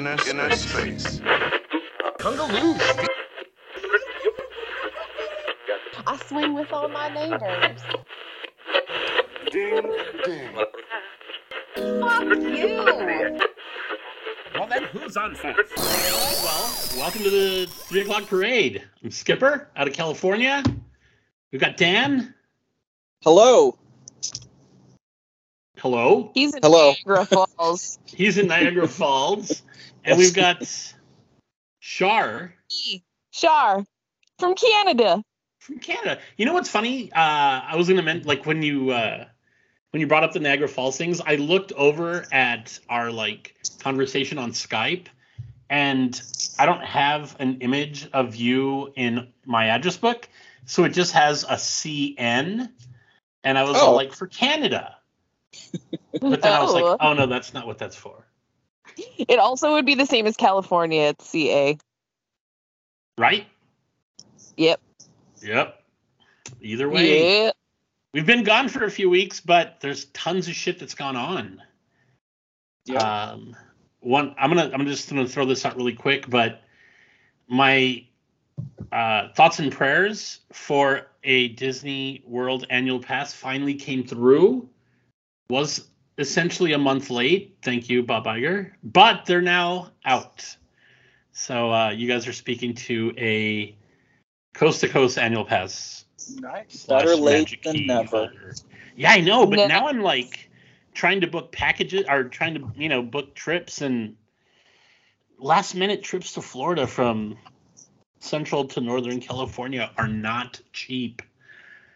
inner, inner space. Kungaloo. I swing with all my neighbors. Ding, ding. Fuck you! Well, then who's on first? Well, welcome to the three o'clock parade. I'm Skipper out of California. We've got Dan. Hello. Hello. He's in Hello. Niagara Falls. He's in Niagara Falls, and we've got Shar Shar from Canada. from Canada. You know what's funny? Uh, I was gonna mention like when you uh, when you brought up the Niagara Falls things, I looked over at our like conversation on Skype, and I don't have an image of you in my address book, so it just has a CN, and I was all Oh. like for Canada, but then I was like, oh no, that's not what that's for, It also would be the same as California. It's CA. right? Yep. Yep. Either way. Yeah. We've been gone for a few weeks, but there's tons of shit that's gone on. Yeah. Um, one, I'm gonna, I'm just gonna throw this out really quick, but my uh, thoughts and prayers for a Disney World annual pass finally came through. Was essentially a month late. Thank you, Bob Iger. But they're now out. So uh, you guys are speaking to a coast to coast annual pass Nice. Better late Magic than Key never. holder. Yeah, I know, but Ne- now I'm like trying to book packages or trying to, you know, book trips and last minute trips to Florida from central to northern California are not cheap.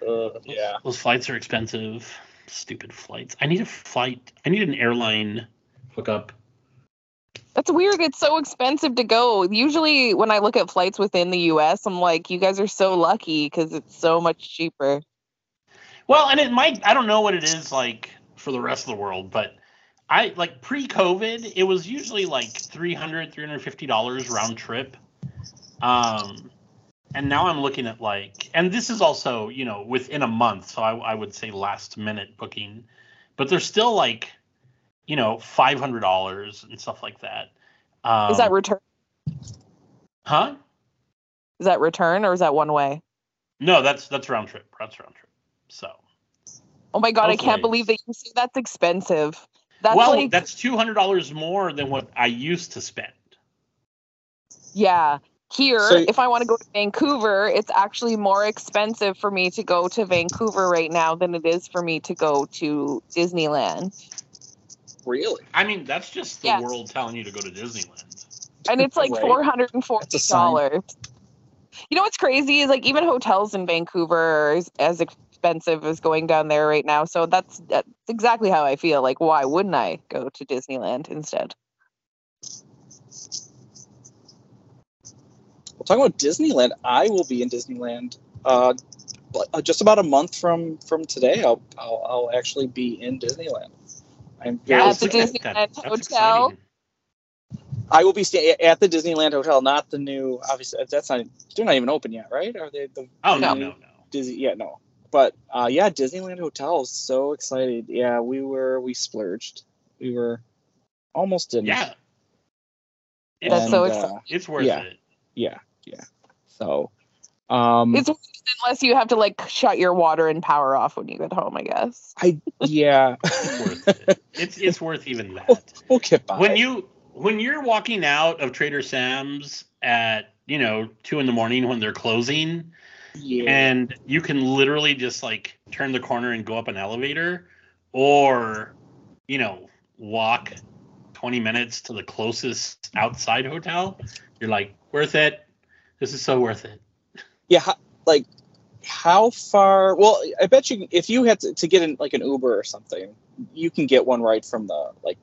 Uh, yeah. Those flights are expensive. Stupid flights. I need a flight. I need an airline hookup. That's weird. It's so expensive to go. Usually, when I look at flights within the US, I'm like, you guys are so lucky because it's so much cheaper. Well, and it might I don't know what it is like for the rest of the world, but I like pre-COVID, it was usually like 300 350 dollars round trip. Um and now I'm looking at like and this is also, you know, within a month, so I, I would say last minute booking. But they're still like, you know, $500 and stuff like that. Um, Is that return? Huh? Is that return or is that one way? No, that's that's round trip. That's round trip. So, Oh my god, I can't ways. believe that you say that's expensive. That's well, like that's $200 more than what I used to spend. yeah. Here, So- if I want to go to Vancouver, it's actually more expensive for me to go to Vancouver right now than it is for me to go to Disneyland. Really? I mean, that's just the Yeah. world telling you to go to Disneyland. And it's like Right. four hundred and forty That's a sign. dollars. You know what's crazy is like even hotels in Vancouver are as, as expensive as going down there right now. So that's that's exactly how I feel. Like, why wouldn't I go to Disneyland instead? Well, talking about Disneyland, I will be in Disneyland uh, uh, just about a month from from today. I'll I'll, I'll actually be in Disneyland. I'm Yeah, At the Disneyland that. Hotel? exciting. I will be staying at the Disneyland Hotel, not the new. Obviously, that's not. They're not even open yet, right? Are they the Oh no, No. no, no. Disney? Yeah, no. But uh, yeah, Disneyland Hotel is so excited. Yeah, we were we splurged. We were almost didn't. Yeah, That's it's, so And, exciting. uh, it's worth yeah. it. Yeah, yeah. So, um, It's unless you have to like shut your water and power off when you get home, I guess. I yeah, It's worth it. It's it's worth even we'll, that. we'll get by. When you when you're walking out of Trader Sam's at you know two in the morning when they're closing, yeah, and you can literally just like turn the corner and go up an elevator, or you know walk 20 minutes to the closest outside hotel. You're like worth it. This is so worth it. yeah, how, like how far? Well, I bet you if you had to, to get in like an Uber or something, you can get one right from the like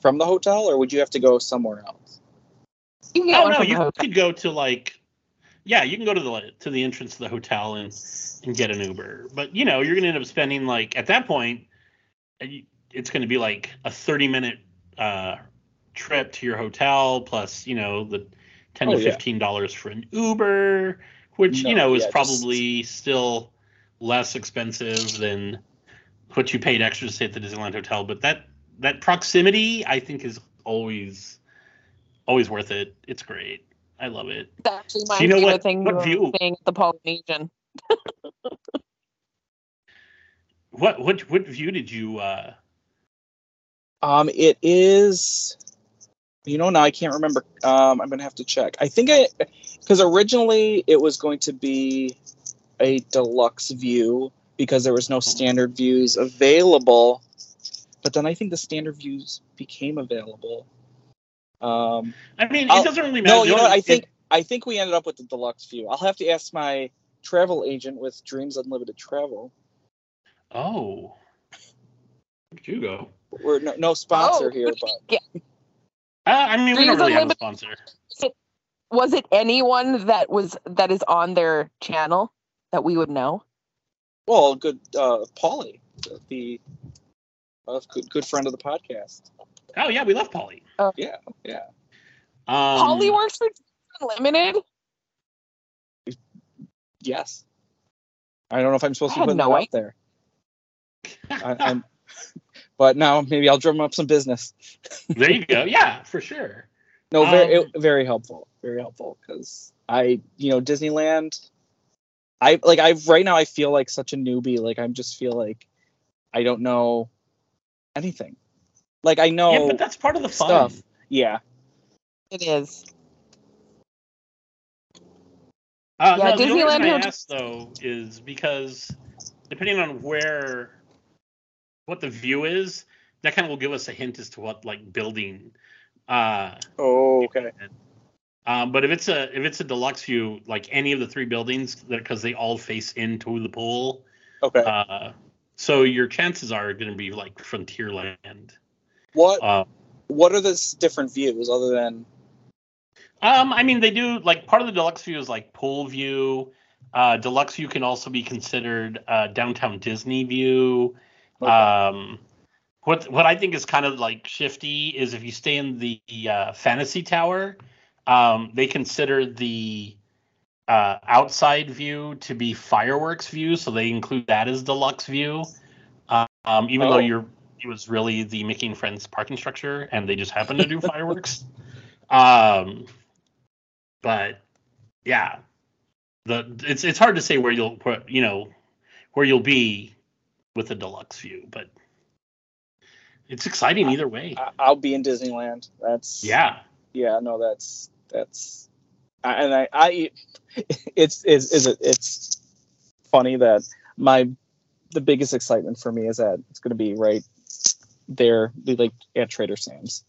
from the hotel, or would you have to go somewhere else? You can get Oh one no, from you could go to like, yeah, you can go to the to the entrance of the hotel and and get an Uber. But you know, you're gonna end up spending like at that point, uh, it's gonna be like a 30 minute uh, trip to your hotel plus you know the 10 Oh, to yeah. 15 dollars for an Uber, which you know is yeah, just- probably still less expensive than what you paid extra to stay at the Disneyland hotel. But that that proximity, I think, is always always worth it. It's great. I love it. That's actually my Do you know favorite what- thing what view? staying at the Polynesian. What what what view did you? uh Um, it is. You know, now I can't remember. Um, I'm gonna have to check. I think I, because originally it was going to be a deluxe view because there was no standard views available, but then I think the standard views became available. Um, I mean, I'll- it doesn't really matter. no, you know what? I it- think I think we ended up with the deluxe view. I'll have to ask my travel agent with Dreams Unlimited Travel. oh, where'd you go? We're no, no sponsor Oh, here, but did Uh, I mean, we don't really have a Unlimited- sponsor. Was it anyone that was that is on their channel that we would know? well, good uh, Paulie, the uh, good good friend of the podcast. Oh yeah, we love Polly. Yeah, yeah. Um, Holly works for Unlimited. Yes. I don't know if I'm supposed I to put no that out there. I, I'm, but now maybe I'll drum up some business. there you go. Yeah, for sure. No, very Um, it- very helpful, very helpful because I, you know, Disneyland. I like I right now I feel like such a newbie. Like I'm just feel like I don't know anything. Like I know, yeah, but that's part of the fun. stuff. yeah, It is. Uh, Yeah, no, the only reason Disneyland I had- asked though is because depending on where, what the view is, that kind of will give us a hint as to what like building. Uh, Oh, okay. um, but if it's a if it's a deluxe view, like any of the three buildings, that because they all face into the pool, Okay. uh, so your chances are going to be like Frontierland. what Uh, What are the different views other than? Um, I mean, they do like part of the deluxe view is like pool view. Uh, deluxe view can also be considered uh, downtown Disney view. Okay. Um, what what I think is kind of like shifty is if you stay in the uh, fantasy tower, um, they consider the uh, outside view to be fireworks view, so they include that as deluxe view. Um, even Oh. though you're it was really the Mickey and Friends parking structure, and they just happened to do fireworks. Um, but yeah, the it's it's hard to say where you'll where, you know where you'll be with the deluxe view, but it's exciting either way. I- I'll be in Disneyland. That's Yeah, yeah. No, that's that's, I- and I I it's is is it it's funny that my the biggest excitement for me is that it's going to be right there, be like at Trader Sam's.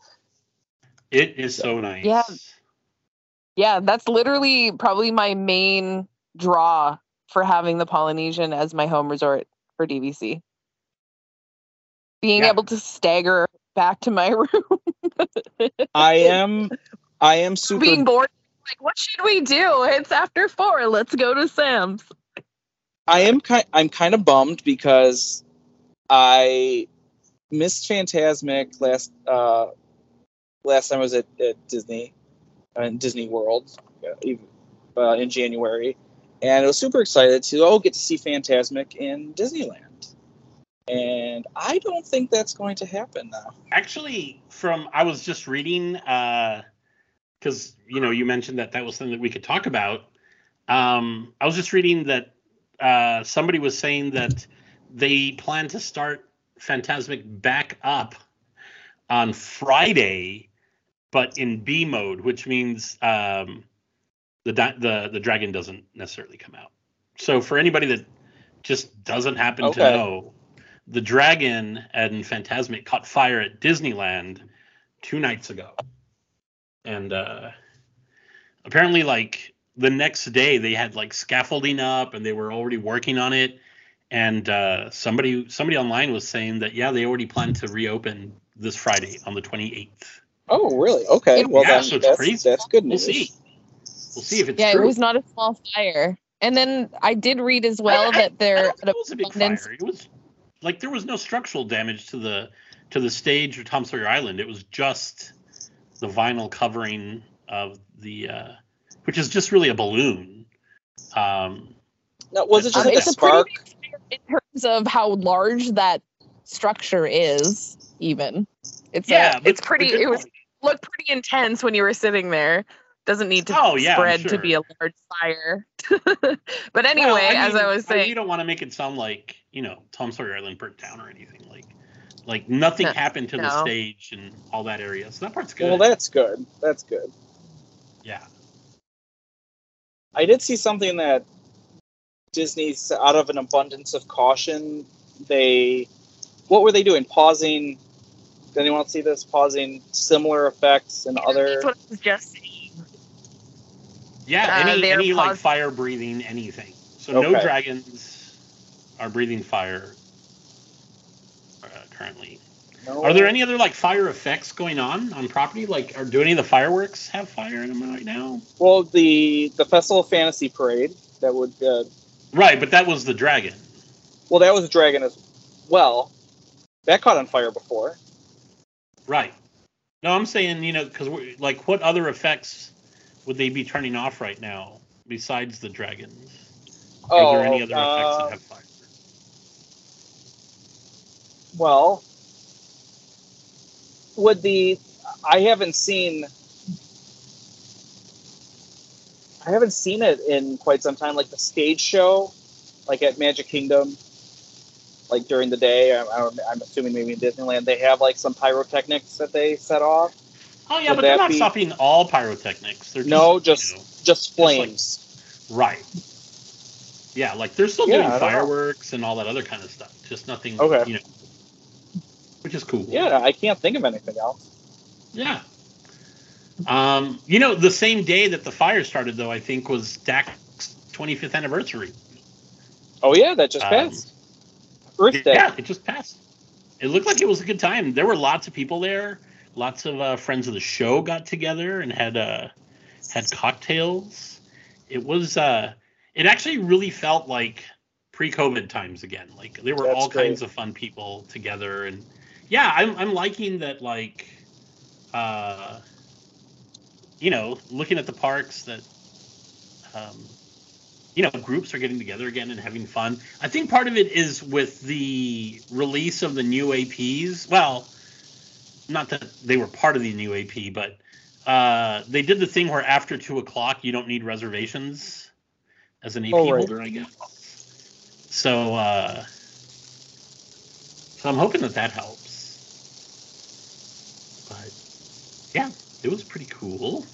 it is so nice. Yeah. Yeah, that's literally probably my main draw for having the Polynesian as my home resort for DVC. Being Yeah. able to stagger back to my room, I am I am super being bored. Like, what should we do? It's after four. Let's go to Sam's. I am kind I'm kind of bummed because I missed Fantasmic last uh last time I was at, at Disney uh, in Disney World uh, uh, in January and I was super excited to oh get to see Fantasmic in Disneyland. And I don't think that's going to happen now. Actually, from I was just reading because you know you mentioned that that was something that we could talk about. Um, I was just reading that uh, somebody was saying that they plan to start Fantasmic back up on Friday, but in B mode, which means um, the the the dragon doesn't necessarily come out. So for anybody that just doesn't happen to know, the dragon and Fantasmic caught fire at Disneyland two nights ago, and uh, apparently, like the next day, they had like scaffolding up, and they were already working on it. And uh, somebody somebody online was saying that yeah, they already plan to reopen this Friday on the 28th. Oh, really? Okay. It- Well, Yeah, then so that's, crazy. that's good We'll news. see. We'll see if it's yeah, true. it was not a small fire. And then I did read as well I- I- that I they're don't think it was a big fire. It was like there was no structural damage to the to the stage of Tom Sawyer Island. It was just the vinyl covering of the, uh, which is just really a balloon. Um, Now, was it just like a it's a spark? pretty in terms of how large that structure is. Even it's yeah, a, it's pretty. It was looked pretty intense when you were sitting there. Doesn't need to Oh, yeah, I'm spread to be a large fire. but anyway, Well, as I mean, was mean, saying, you don't want to make it sound like you know Tom Sawyer Island burnt down or anything like. Like nothing No, happened to the stage and all that area, so that part's good. Well, that's good. That's good. yeah. I did see something that Disney's out of an abundance of caution. They, what were they doing? Pausing. Did anyone else see this? Pausing similar effects and other. that's what I was just saying. Yeah, Uh, any they're any like fire breathing anything. So no dragons are breathing fire uh, currently. No? Are there any other like fire effects going on on property? Like, are do any of the fireworks have fire in them right now? Well, the the Festival of Fantasy Parade that would. Uh, Right, but that was the dragon. well, that was a dragon as well. That caught on fire before. Right. No, I'm saying you know because like what other effects would they be turning off right now besides the dragons? Oh, Are there any other effects uh, that have fire? Well, would the I haven't seen I haven't seen it in quite some time. Like the stage show, like at Magic Kingdom, like during the day. I'm, I'm, I'm assuming maybe in Disneyland they have like some pyrotechnics that they set off. Oh yeah, would but they're not be- stopping all pyrotechnics. They're No, you just know, just like- flames. Right. Yeah, like they're still Yeah, doing don't know. fireworks and all that other kind of stuff. Just nothing. Okay. You know, which is cool. yeah, I can't think of anything else. Yeah. Um, you know, the same day that the fire started, though, I think was Dak's 25th anniversary. Oh yeah, that just Um, passed. Earth Day. Yeah, it just passed. It looked like it was a good time. There were lots of people there. Lots of uh, friends of the show got together and had uh, had cocktails. It was. Uh, it actually really felt like pre-COVID times again. Like there were That's all great. kinds of fun people together, and yeah, I'm I'm liking that. Like, uh, you know, looking at the parks that. Um, you know, groups are getting together again and having fun. I think part of it is with the release of the new APs. Well, not that they were part of the new AP, but uh, they did the thing where after two o'clock you don't need reservations as an AP Oh, right. holder, I guess. So, uh, so I'm hoping that that helps. But yeah, it was pretty cool.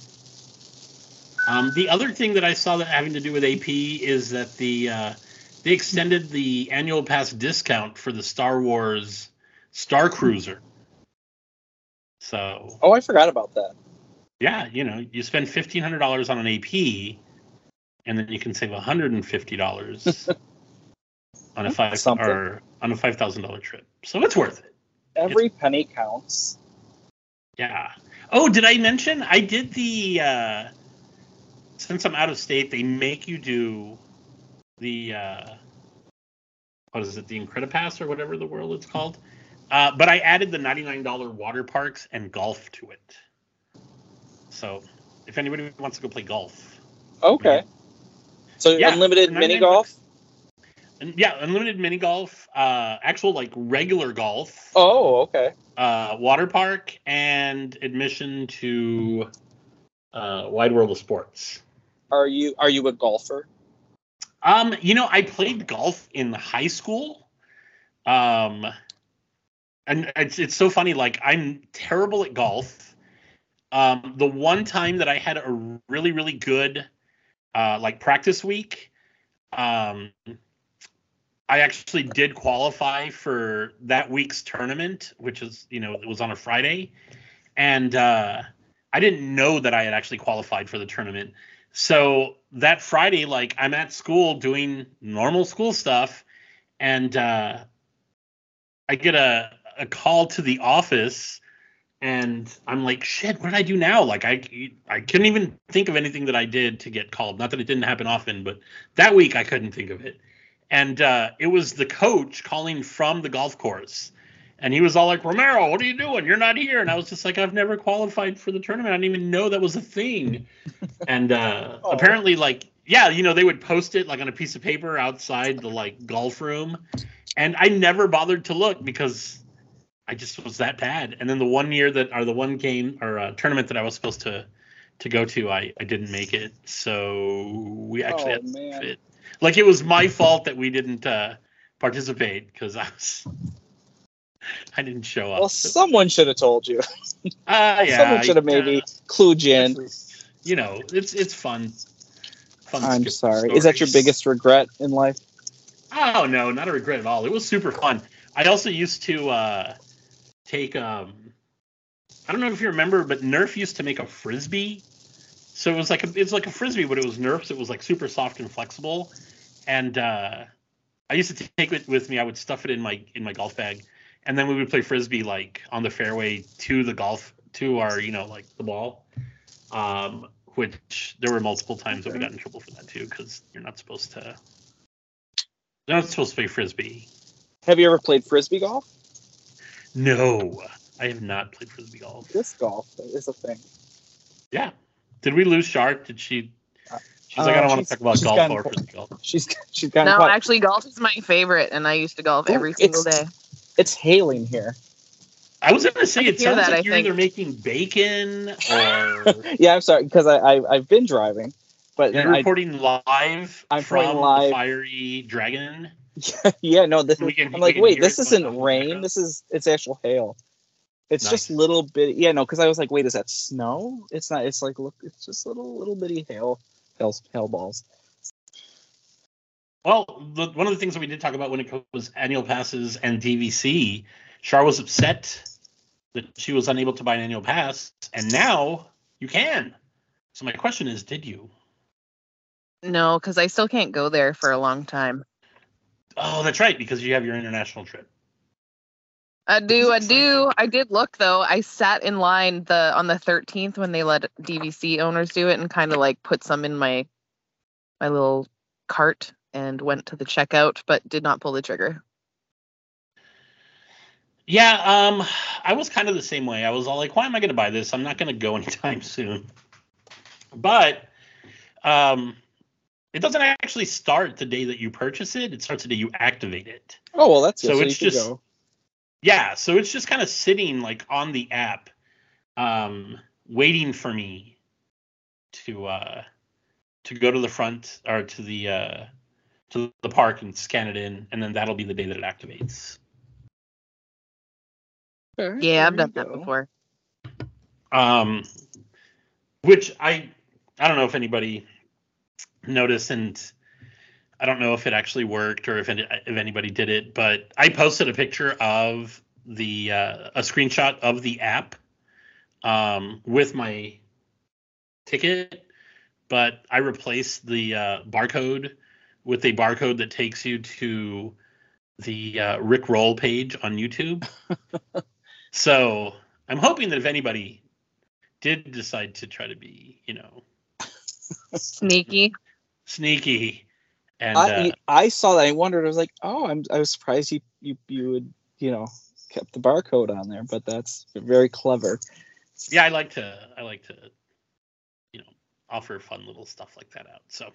Um, the other thing that I saw that having to do with AP is that the uh, they extended the annual pass discount for the Star Wars Star Cruiser. So Oh, I forgot about that. yeah, you know, you spend fifteen hundred dollars on an AP, and then you can save hundred and fifty dollars on a five Something. or on a five thousand dollar trip. So it's worth it. Every penny counts. Yeah. Oh, did I mention I did the uh since I'm out of state, they make you do the uh what is it, the Incredipass or whatever the world it's called. Uh, but I added the $99 water parks and golf to it. So if anybody wants to go play golf. Okay. So Yeah, unlimited mini golf. bucks. Yeah, unlimited mini golf, uh actual like regular golf. Oh, okay. uh, water park and admission to uh, Wide World of Sports. Are you are you a golfer? Um, you know, I played golf in high school. Um, and it's it's so funny. Like I'm terrible at golf. Um, the one time that I had a really really good uh, like practice week, um, I actually did qualify for that week's tournament, which is you know it was on a Friday, and uh, I didn't know that I had actually qualified for the tournament. So that Friday, like I'm at school doing normal school stuff, and uh, I get a a call to the office, and I'm like, shit, what did I do now? Like I I couldn't even think of anything that I did to get called. Not that it didn't happen often, but that week I couldn't think of it. And uh, it was the coach calling from the golf course. And he was all like, Romero, what are you doing? You're not here. And I was just like, I've never qualified for the tournament. I didn't even know that was a thing. and uh, Aw. apparently, like, yeah, you know, they would post it like on a piece of paper outside the like golf room. And I never bothered to look because I just was that bad. And then the one year that or the one game or uh, tournament that I was supposed to to go to, I I didn't make it. So we actually Oh, had fit. Like it was my fault that we didn't uh, participate because I was I didn't show up. Well, So- someone should have told you. uh, yeah, someone should have maybe clued you in. You know, it's it's fun. Fun I'm sorry. Is that your biggest regret in life? Oh no, not a regret at all. It was super fun. I also used to uh, take um, I don't know if you remember, but Nerf used to make a frisbee. So it was like a, it's like a frisbee, but it was Nerf's. It was like super soft and flexible, and uh, I used to take it with me. I would stuff it in my in my golf bag, and then we would play frisbee like on the fairway to the golf to our you know like the ball. Um, which there were multiple times that we got in trouble for that too, because you're not supposed to. You're not supposed to play frisbee. Have you ever played frisbee golf? No, I have not played frisbee golf. Disc golf is a thing. Yeah. Did we lose Shark? Did she? She's like, Uh, I don't want to talk about golf gotten or clo- frisbee golf. She's she's gotten No, caught. actually, golf is my favorite, and I used to golf Ooh, every single day. It's hailing here. I was gonna say it sounds that, like I you're think. either making bacon or Yeah, I'm sorry because I, I I've been driving, but you're then I reporting live I'm from reporting live. the fiery dragon. Yeah yeah, no this is, can- I'm like wait this isn't on in the rain this is it's actual hail. It's just little bit yeah no because I was like wait is that snow? It's not. It's like look it's just little little bitty hail hail hail balls. Well, the, one of the things that we did talk about when it was annual passes and DVC, Char was upset that she was unable to buy an annual pass, and now you can. So my question is, did you? No, because I still can't go there for a long time. Oh, that's right, because you have your international trip. I do, I do. I did look though. I sat in line the on the 13th when they let DVC owners do it, and kind of like put some in my my little cart and went to the checkout, but did not pull the trigger. Yeah, um, I was kind of the same way. I was all like, why am I going to buy this? I'm not going to go anytime soon. But um, it doesn't actually start the day that you purchase it. It starts the day you activate it. Oh well that's. So So, it's just- go. Yeah, so it's just kind of sitting like on the app, um, waiting for me to uh, to go to the front or to the uh, to the park and scan it in, and then that'll be the day that it activates. Okay, Yeah, I've done that before. um, which I I don't know if anybody noticed, and I don't know if it actually worked or if any, if anybody did it, but I posted a picture of the uh, a screenshot of the app um, with my ticket, but I replaced the uh, barcode with a barcode that takes you to the uh, Rick Roll page on YouTube. so I'm hoping that if anybody did decide to try to be, you know, Sneaky. Sneaky and I, uh, I saw that. I wondered. I was like, oh, I'm. I was surprised you you you would you know kept the barcode on there, but that's very clever. yeah, I like to I like to you know offer fun little stuff like that out. So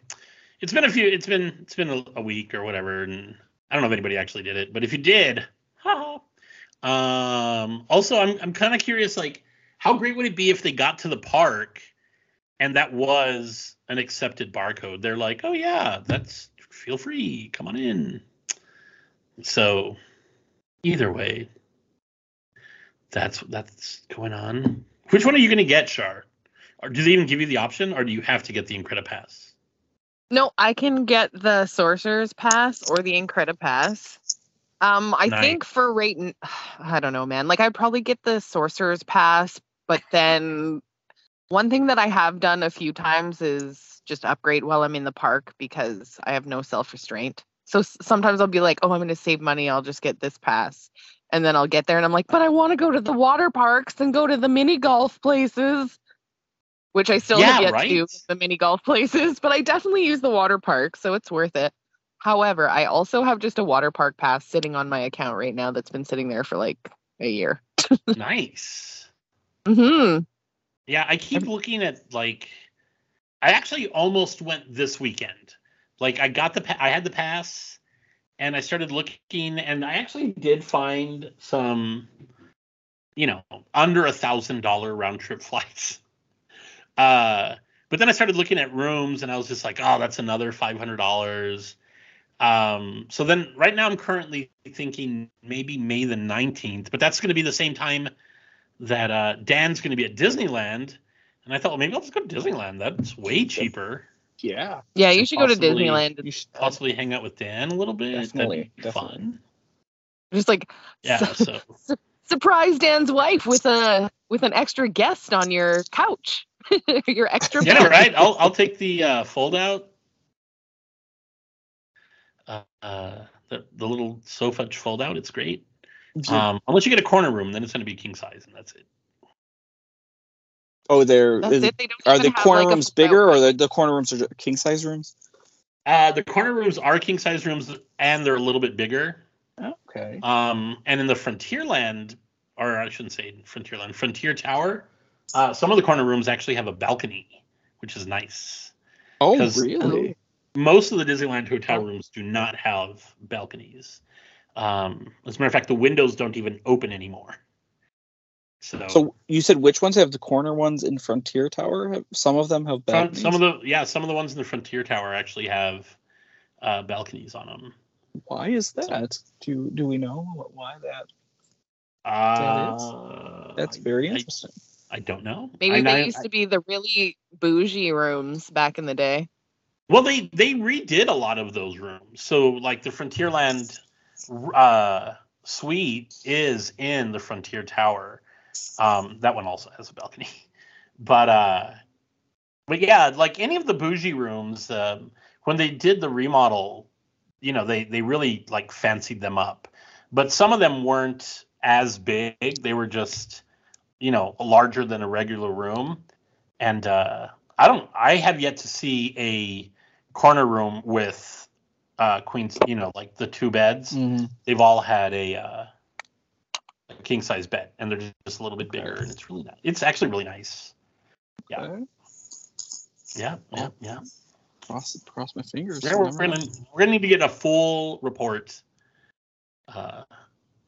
it's been a few it's been it's been a, a week or whatever, and I don't know if anybody actually did it, but if you did, haha. Um, also, I'm I'm kind of curious, like how great would it be if they got to the park and that was an accepted barcode? They're like, oh yeah, that's feel free, come on in. So either way, that's that's going on. Which one are you going to get, Shar? Or do they even give you the option, or do you have to get the Incredipass? No, I can get the Sorcerer's Pass or the Incredipass. Um, I Nice. think for rate, I don't know, man. Like I'd probably get the Sorcerer's Pass, but then one thing that I have done a few times is just upgrade while I'm in the park because I have no self restraint. So sometimes I'll be like, oh, I'm going to save money. I'll just get this pass. And then I'll get there and I'm like, but I want to go to the water parks and go to the mini golf places, which I still Yeah, have yet to do the mini golf places, but I definitely use the water park. So it's worth it. However, I also have just a water park pass sitting on my account right now that's been sitting there for like a year. nice. hmm Yeah, I keep looking at like I actually almost went this weekend. Like I got the pa- I had the pass and I started looking and I actually did find some you know, under a thousand dollar round trip flights. Uh, but then I started looking at rooms, and I was just like, oh, that's another five hundred dollars. Um, so then right now I'm currently thinking maybe May the 19th, but that's going to be the same time that uh, Dan's going to be at Disneyland. And I thought, well, maybe I'll just go to Disneyland. That's way cheaper. Yeah. Yeah, you should go to Disneyland. You should Possibly hang out with Dan a little bit. Definitely, That'd be definitely. fun. Just like Yeah. So surprise Dan's wife with a with an extra guest on your couch. your extra yeah, bed. right. I'll I'll take the uh, fold out. Uh, uh, the the little sofa fold out. It's great. Um, unless you get a corner room, then it's going to be king size, and that's it. oh, there That's is. it. They Are the corner like, rooms bigger, or the, the corner rooms are king size rooms? Uh, the corner rooms are king size rooms, and they're a little bit bigger. Okay. Um, and in the Frontierland, or I shouldn't say Frontierland, Frontier Tower, uh, some of the corner rooms actually have a balcony, which is nice. Oh, 'cause- really? Most of the Disneyland hotel rooms do not have balconies. Um, as a matter of fact, the windows don't even open anymore. So, So you said which ones have the corner ones in Frontier Tower? Have, some of them have balconies. some of the yeah, some of the ones in the Frontier Tower actually have uh, balconies on them. Why is that? Do do we know what- why that? Uh, That's very I- interesting. I don't know. Maybe I, they I- used to be the really bougie rooms back in the day. Well, they they redid a lot of those rooms. So like the Frontierland uh, suite is in the Frontier Tower. Um, that one also has a balcony, but uh, but yeah, like any of the bougie rooms, um, when they did the remodel, you know, they they really like fancied them up. But some of them weren't as big. They were just, you know, larger than a regular room. And uh, I don't. I have yet to see a corner room with uh, queens. You know, like the two beds. Mhm. They've all had a, uh, a king size bed, and they're just a little bit bigger, and it's really nice. It's actually really nice. Yeah. Okay. Yeah, yeah, yeah. Cross cross my fingers. Yeah, we're, gonna we're gonna need to get a full report uh,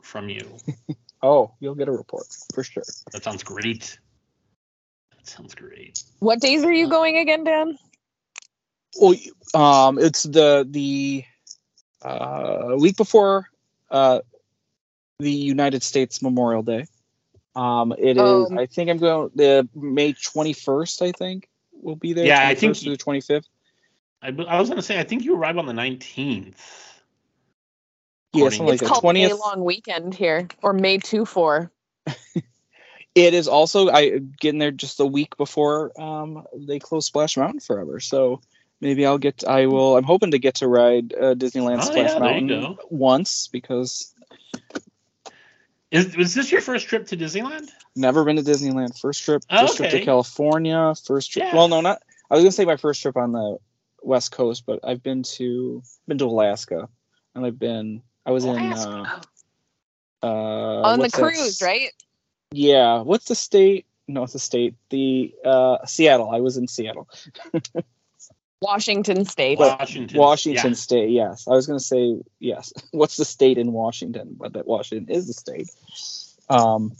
from you. Oh, you'll get a report for sure. That sounds great. That sounds great. What days are you going again, Dan? Well, um, it's the the uh, week before uh, the United States Memorial Day. Um, it is. Um, I think I'm going the May 21st. I think will be there. Yeah, I think to the 25th. I, I was gonna say I think you arrive on the nineteenth. Yeah, According- something like it's that. called 20th. May long weekend here, or May two four. It is also I getting there just the week before um, they close Splash Mountain forever. So maybe I'll get. I will. I'm hoping to get to ride uh, Disneyland Oh, Splash yeah, Mountain once because Is was this your first trip to Disneyland? never been to Disneyland. First trip. Oh, First trip to. California. First trip. Yeah. Well, no, not. I was gonna say my first trip on the West Coast, but I've been to been to Alaska, and I've been. I was in. Uh, uh, on the what's that cruise, right? Yeah. What's the state? No, it's the state. The uh, Seattle. I was in Seattle. Washington State. Washington. Washington Yeah. State, yes. I was going to say yes. What's the state in Washington? But that Washington is the state. Um.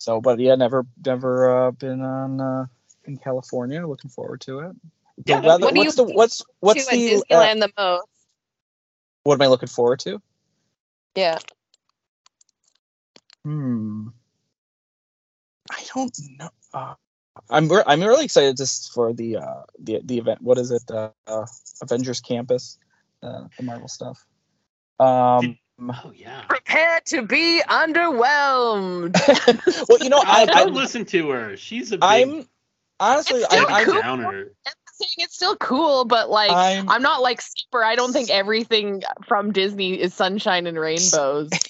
So, but yeah, never, never uh, been on uh, in California. Looking forward to it. The Yeah, weather- what do what's you the what's what's to the at uh, Disneyland the most? what am I looking forward to? Yeah. Hmm. I don't know. I'm re- I'm really excited just for the uh the the event. What is it? Uh, uh Avengers Campus, uh, the Marvel stuff. Um. Oh yeah. Prepare to be underwhelmed. well, you know, I, don't I'm listen to her. She's a big I'm honestly It's I, still I'm, cool. downer. I'm saying it's still cool, but like I'm I'm not like super. I don't think everything from Disney is sunshine and rainbows.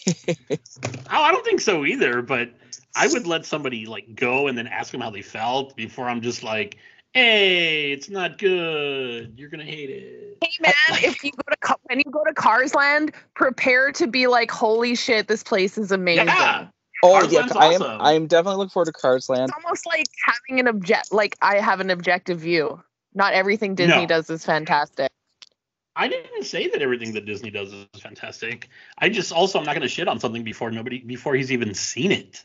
Oh, I don't think so either. But I would let somebody like go and then ask them how they felt before I'm just like, "Hey, it's not good. You're gonna hate it." hey man, if you go to Ca- when you go to Cars Land, prepare to be like, holy shit, this place is amazing. Yeah. oh Cars yeah, Land's I am awesome. I'm definitely looking forward to Cars Land. It's almost like having an object. Like I have an objective view. Not everything Disney No. does is fantastic. I didn't say that everything that Disney does is fantastic. I just also I'm not going to shit on something before nobody before he's even seen it.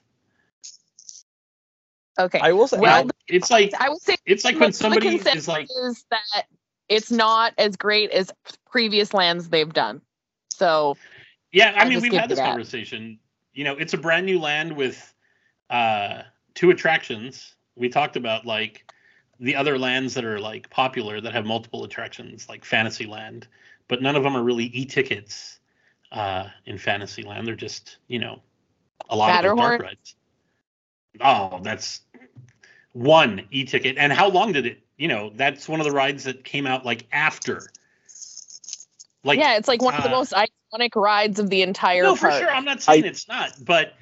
Okay. I will say, Well, I- It's like I would say it's like when somebody is like, is that it's not as great as previous lands they've done. So yeah, I I'll mean we've had this that. conversation. You know, it's a brand new land with uh two attractions. We talked about like the other lands that are like popular that have multiple attractions, like Fantasyland, but none of them are really e-tickets uh, in Fantasyland. They're just you know a lot of dark rides. Oh, that's one e-ticket. And how long did it? You know, that's one of the rides that came out like after. Like yeah, it's like one of the uh, most iconic rides of the entire no, for sure. I'm not saying it's not, but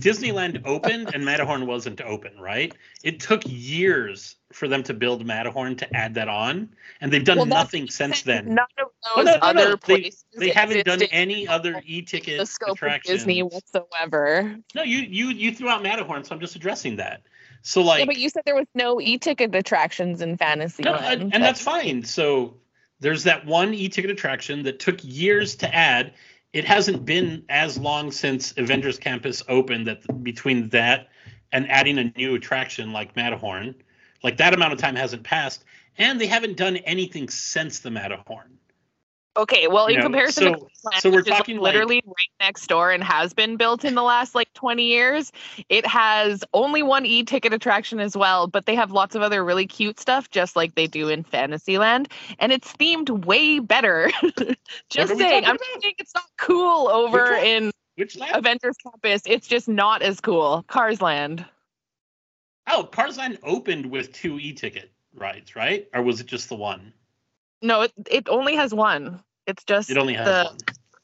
Disneyland opened and Matterhorn wasn't open, right? It took years for them to build Matterhorn to add that on, and they've done Well, nothing since then. None of those no, no, no. other They- places They haven't done any other e-ticket the scope of. Disney whatsoever. No, you you you threw out Matterhorn, so I'm just addressing that. So like, yeah, but you said there was no e-ticket attractions in No, Fantasyland. and, and that's fine. So there's that one e-ticket attraction that took years to add. It hasn't been as long since Avengers Campus opened that between that and adding a new attraction like Matterhorn, like that amount of time hasn't passed, and they haven't done anything since the Matterhorn. Okay, well, in You know, comparison so- to Queensland, so we're which talking, like- literally right next door and has been built in the last like 20 years. It has only one e-ticket attraction as well, but they have lots of other really cute stuff, just like they do in Fantasyland, and it's themed way better. just saying, I'm not saying it's not cool over one? in Which land? Avengers Campus. It's just not as cool. Cars Land. Oh, Cars Land opened with two e-ticket rides, right? Or was it just the one? No, it, it only has one. It's just It only has the one.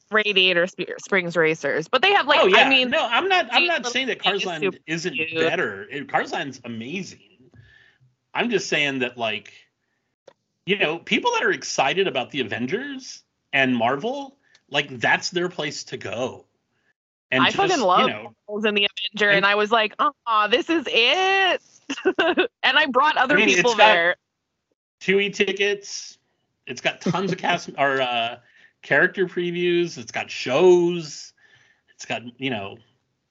Radiator Sp- Springs Racers, but they have like oh yeah, I mean no, I'm not. I'm not saying that Cars is isn't cute. better. It, Cars amazing. I'm just saying that, like, you know, people that are excited about the Avengers and Marvel, like, that's their place to go. And I fucking love you know, Marvels the Avenger, And- and I was like, oh, this is it. and I brought other I mean, people there. two e tickets. It's got tons of cast or uh, character previews. It's got shows. It's got you know,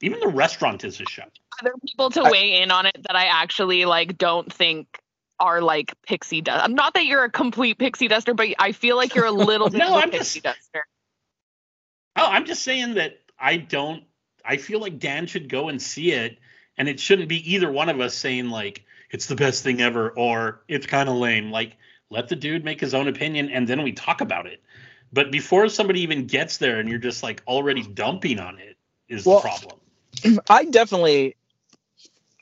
even the restaurant is a show. Other people to I- weigh in on it that I actually like don't think are like pixie dust. Not that you're a complete pixie duster, but I feel like you're a little bit No, of a I'm pixie duster. Oh, I'm just saying that I don't. I feel like Dan should go and see it, and it shouldn't be either one of us saying like it's the best thing ever or it's kind of lame. Like let the dude make his own opinion, and then we talk about it. But before somebody even gets there, and you're just like already dumping on it, is Well, the problem. I definitely,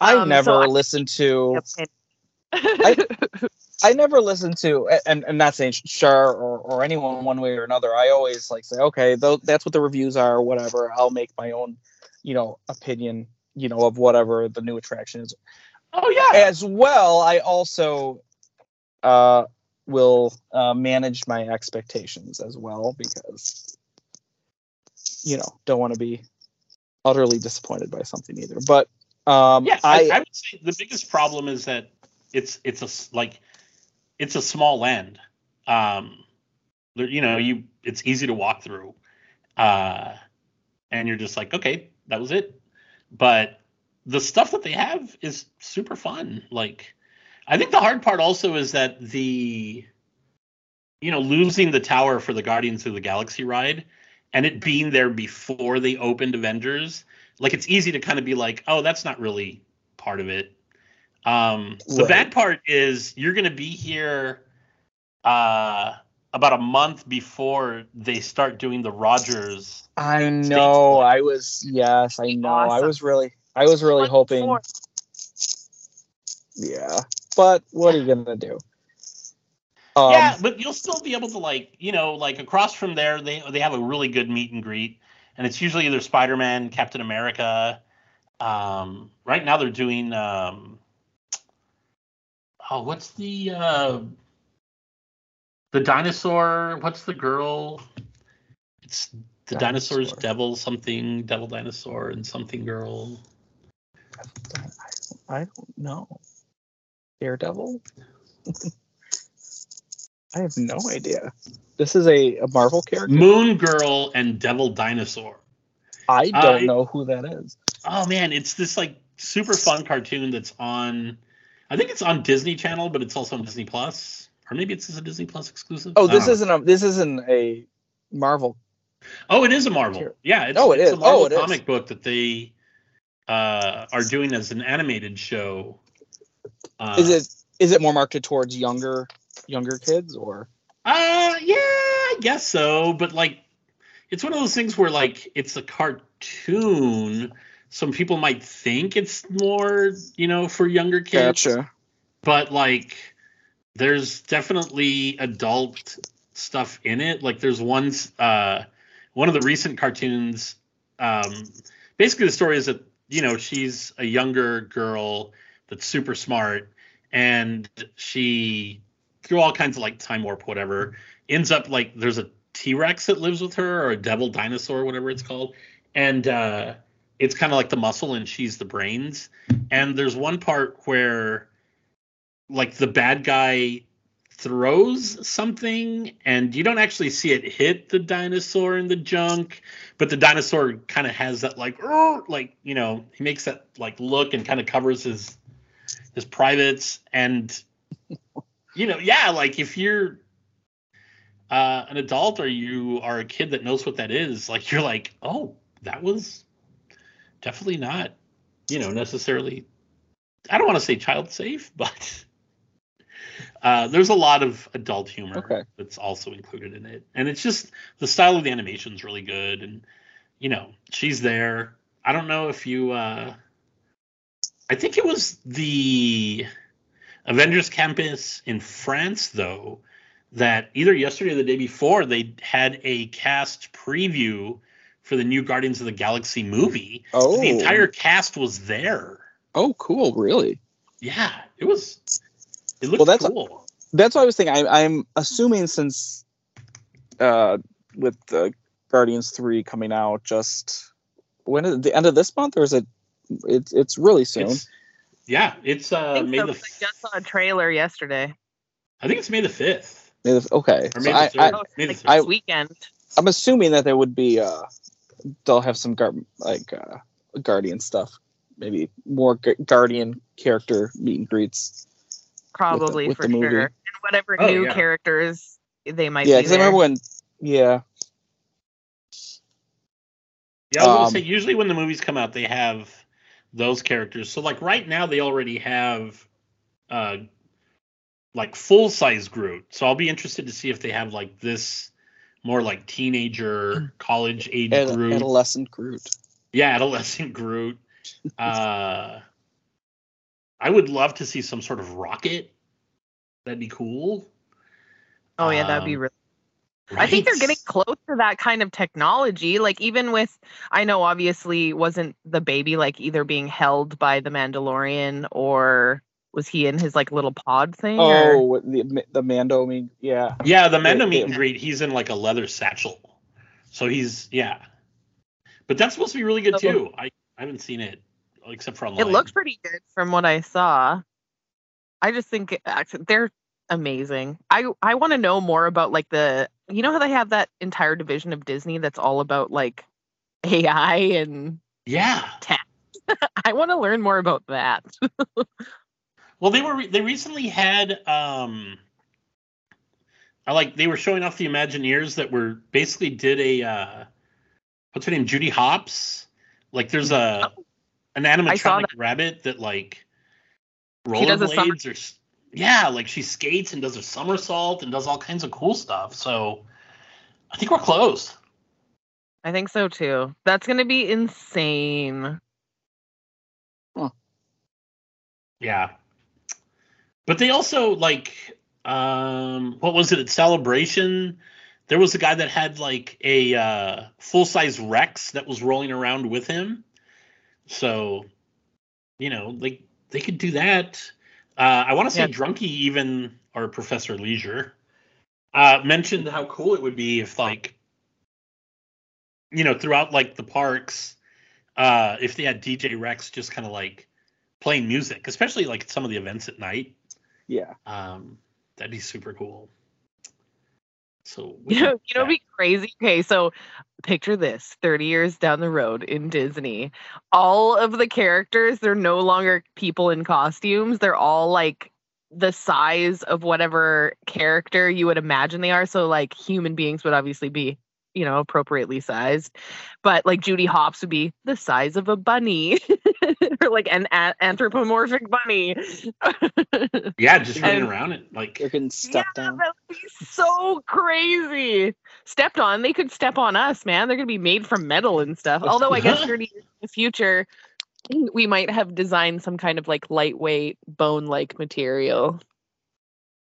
I Um, so never I- listened to. I, I never listen to, and and not saying Shar or, or anyone one way or another. I always like say, okay, though that's what the reviews are, whatever. I'll make my own, you know, opinion, you know, of whatever the new attraction is. Oh yeah. As well, I also uh, will uh, manage my expectations as well because, you know, don't want to be utterly disappointed by something either. But um, yeah, I, I, I would say the biggest problem is that it's it's a like it's a small land. Um, there- you know, you it's easy to walk through, uh, and you're just like, okay, that was it. But the stuff that they have is super fun. Like, I think the hard part also is that the, you know, losing the tower for the Guardians of the Galaxy ride, and it being there before they opened Avengers like it's easy to kind of be like, oh, that's not really part of it. Um, the bad part is you're going to be here uh, about a month before they start doing the Rogers. I know. I was yes, I know. I was really I was really hoping Four. yeah. But what are you gonna do? Um, yeah, but you'll still be able to like, you know, like across from there, they they have a really good meet and greet, and it's usually either Spider Man, Captain America. Um, right now they're doing. Um, oh, what's the uh, the dinosaur? What's the girl? It's the dinosaur's devil something, devil dinosaur, and something girl. I don't know. Daredevil? I have no idea. This is a, a Marvel character. Moon Girl and Devil Dinosaur. I don't I- know who that is. Oh man, it's this like super fun cartoon that's on. I think it's on Disney Channel, but it's also on Disney Plus, or maybe it's just a Disney Plus exclusive. Oh, this don't know. isn't a this isn't a Marvel. Oh, it is a Marvel. Here. Yeah, it's, Oh, it it's is. a Marvel Oh, it is. comic book that they uh, are doing as an animated show. Uh, Is it is it more marketed towards younger younger kids or? Uh, yeah, I guess so. But like, it's one of those things where like it's a cartoon. Some people might think it's more, you know, for younger kids. But like, there's definitely adult stuff in it. Like, there's one, uh, one of the recent cartoons. Um, basically, the story is that you know she's a younger girl that's super smart, and she through all kinds of like time warp whatever ends up like there's a t-rex that lives with her or a devil dinosaur whatever it's called. And uh it's kind of like the muscle and she's the brains. And there's one part where like the bad guy throws something and you don't actually see it hit the dinosaur in the junk but the dinosaur kind of has that like like you know he makes that like look and kind of covers his his privates and you know yeah like if you're uh, an adult or you are a kid that knows what that is like you're like oh that was definitely not you know necessarily i don't want to say child safe but uh, there's a lot of adult humor Okay. that's also included in it and it's just the style of the animation is really good and you know she's there i don't know if you uh i think it was the avengers campus in france though that either yesterday or the day before they had a cast preview for the new guardians of the galaxy movie Oh, the entire cast was there Oh, cool! Really? yeah it was it looked Well, that's- cool That's what I was thinking. I, I'm assuming since uh, with the Guardians three coming out, just when is it, the end of this month, or is it? It's it's really soon. It's, yeah, it's uh think May so, the 'cause I just saw a trailer yesterday. I think it's May the fifth If- okay, or May I, the I, third. Oh, May the like third. I- this weekend. I'm assuming that there would be uh, they'll have some gar- like uh, Guardian stuff, maybe more gu- Guardian character meet and greets. Probably with for the movie. sure. And whatever Oh, new yeah. characters they might yeah, because I remember when. Yeah, Yeah, I was gonna Um, say usually when the movies come out, they have those characters. So like right now, they already have uh like full size Groot. So I'll be interested to see if they have like this more like teenager, college age Ad- Groot. adolescent Groot. yeah, adolescent Groot. Uh, I would love to see some sort of rocket. That'd be cool. oh yeah, that'd be Um, really. I think they're getting close to that kind of technology. Like even with, I know obviously wasn't the baby like either being held by the Mandalorian or was he in his like little pod thing? Oh, what the the Mando. meet, yeah. Yeah, the Mando Yeah, meet yeah. and greet, he's in like a leather satchel. So he's yeah. But that's supposed to be really good So- too. I, I haven't seen it except for it looks pretty good from what I saw. I just think actually they're amazing. I I want to know more about like the you know how they have that entire division of Disney that's all about like AI and Yeah. tech. I want to learn more about that. Well, they were re- they recently had um I like they were showing off the Imagineers that were basically did a uh what's her name Judy Hopps. Like there's a an I saw animatronic rabbit that like rollerblades or yeah, like she skates and does a somersault and does all kinds of cool stuff. So I think we're close. I think so too. That's gonna be insane. Yeah. But they also like um what was it at Celebration? There was a guy that had like a uh full size Rex that was rolling around with him. So, you know, like they could do that. Uh I want to say Yeah. Drunky even or Professor Leisure uh mentioned how cool it would be if like you know, throughout like the parks uh if they had DJ Rex just kind of like playing music, especially like some of the events at night. Yeah. Um, that'd be super cool. So You know, you know, be crazy. Okay, so picture this: thirty years down the road in Disney, all of the characters they're no longer people in costumes. They're all like the size of whatever character you would imagine they are. So like human beings would obviously be, you know, appropriately sized, but like Judy Hopps would be the size of a bunny, or like an a- anthropomorphic bunny. yeah, just running and- around it like They're getting stepped yeah, on. that would be so crazy. Stepped on. They could step on us, man. They're gonna be made from metal and stuff. Although I guess 30 years in the future, we might have designed some kind of like lightweight bone-like material.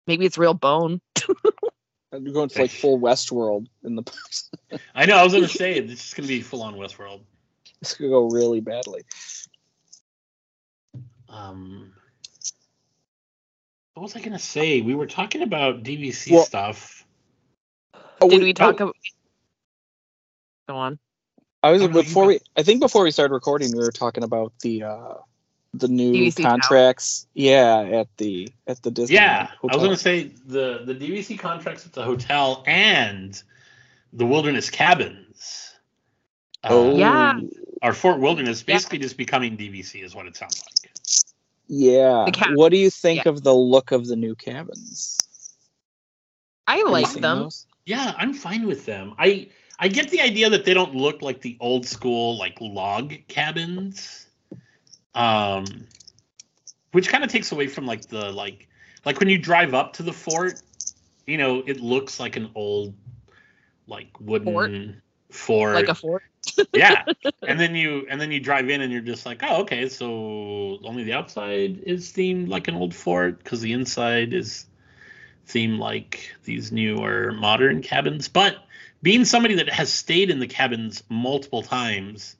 Maybe it's real bone. They're going for like full Westworld in the. I know I was gonna say it's just gonna be full on Westworld. This could go really badly. Um, what was I gonna say? We were talking about DVC Well- stuff. Oh, Did wait, we talk about? Go on. I was Oh, before we. I think before we started recording, we were talking about the uh the new DVC tower. contracts. Yeah, at the at the Disney. Yeah, I was gonna say the the DVC contracts at the hotel and the Wilderness cabins. uh, Oh Yeah. Our Fort Wilderness Yeah. basically just becoming DVC is what it sounds like. Yeah. The cab- What do you think yeah. of the look of the new cabins? I like them. those? Yeah, I'm fine with them. I I get the idea that they don't look like the old school like log cabins. Um which kind of takes away from like the like like when you drive up to the fort, you know, it looks like an old like wooden fort. Like a fort. yeah. And then you and then you drive in and you're just like, "Oh, okay, so only the outside is themed like an old fort cuz the inside is themed like these newer modern cabins." But being somebody that has stayed in the cabins multiple times,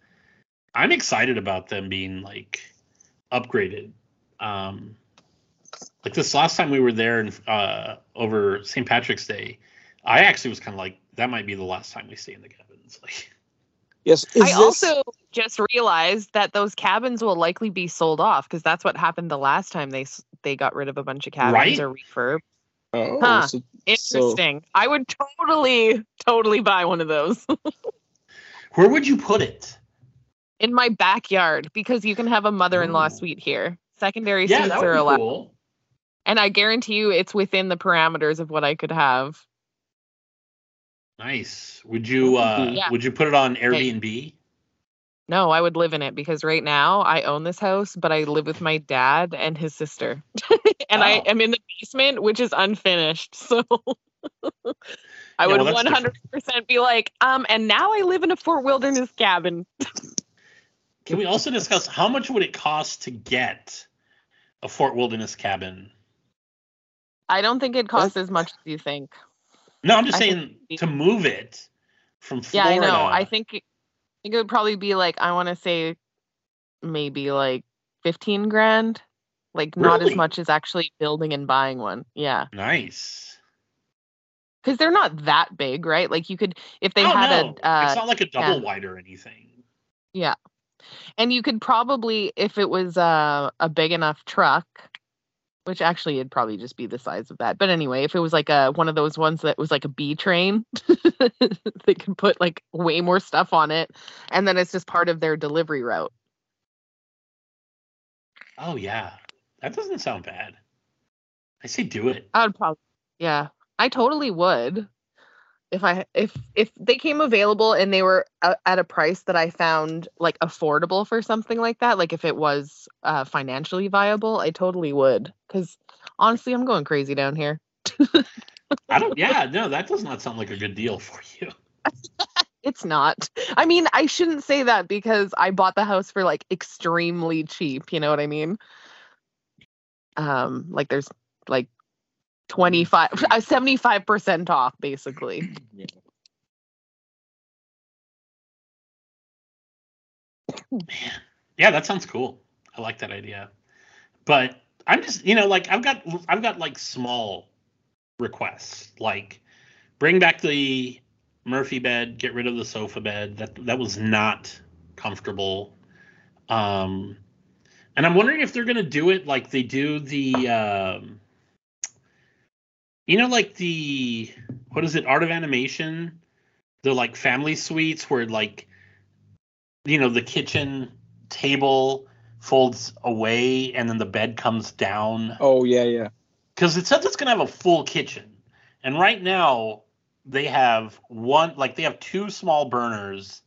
I'm excited about them being like upgraded. Um like this last time we were there and uh over St. Patrick's Day, I actually was kind of like that might be the last time we stay in the cabins. Like Yes. Is I this, also just realized that those cabins will likely be sold off because that's what happened the last time they they got rid of a bunch of cabins Right? or refurb. Oh, Huh. so- Interesting. I would totally, totally buy one of those Where would you put it? In my backyard because you can have a mother-in-law Ooh. suite here. Secondary Yeah, suites that would are be allowed, cool. and I guarantee you, it's within the parameters of what I could have. Nice. Would you uh Yeah. would you put it on Airbnb? No, I would live in it because right now I own this house, but I live with my dad and his sister, and I Oh. am in the basement, which is unfinished. So. I Yeah, would well, 100% be like, um, and now I live in a Fort Wilderness cabin. Can we also discuss how much would it cost to get a Fort Wilderness cabin? I don't think it costs as much as you think. No, I'm just I think- saying to move it from Florida. Yeah, Florida. I know. I think it, I think it would probably be like I want to say maybe like 15 grand. Like not Really? as much as actually building and buying one. Yeah. nice. Cuz they're not that big, right? Like you could if they oh, had no. a uh it's not like a double yeah. wide or anything. And you could probably if it was uh, a big enough truck which actually it'd probably just be the size of that but anyway if it was like a one of those ones that was like a b train they could put like way more stuff on it and then it's just part of their delivery route Oh yeah. That doesn't sound bad. I say do it. i would probably yeah i totally would if i if if they came available and they were a- at a price that i found like affordable for something like that like if it was uh financially viable i totally would because honestly i'm going crazy down here I don't yeah, no, that does not sound like a good deal for you. It's not. I mean, I shouldn't say that because I bought the house for like extremely cheap, you know what I mean? Um like there's like 25 uh, 75% off basically. Yeah. Man, yeah, that sounds cool. I like that idea. But I'm just, you know, like I've got, I've got like small requests, like bring back the Murphy bed, get rid of the sofa bed. That that was not comfortable. Um, and I'm wondering if they're gonna do it like they do the, um, you know, like the what is it? Art of Animation. The like family suites where like, you know, the kitchen table folds away and then the bed comes down Oh yeah, yeah. because it says it's going to have a full kitchen and right now they have one like they have two small burners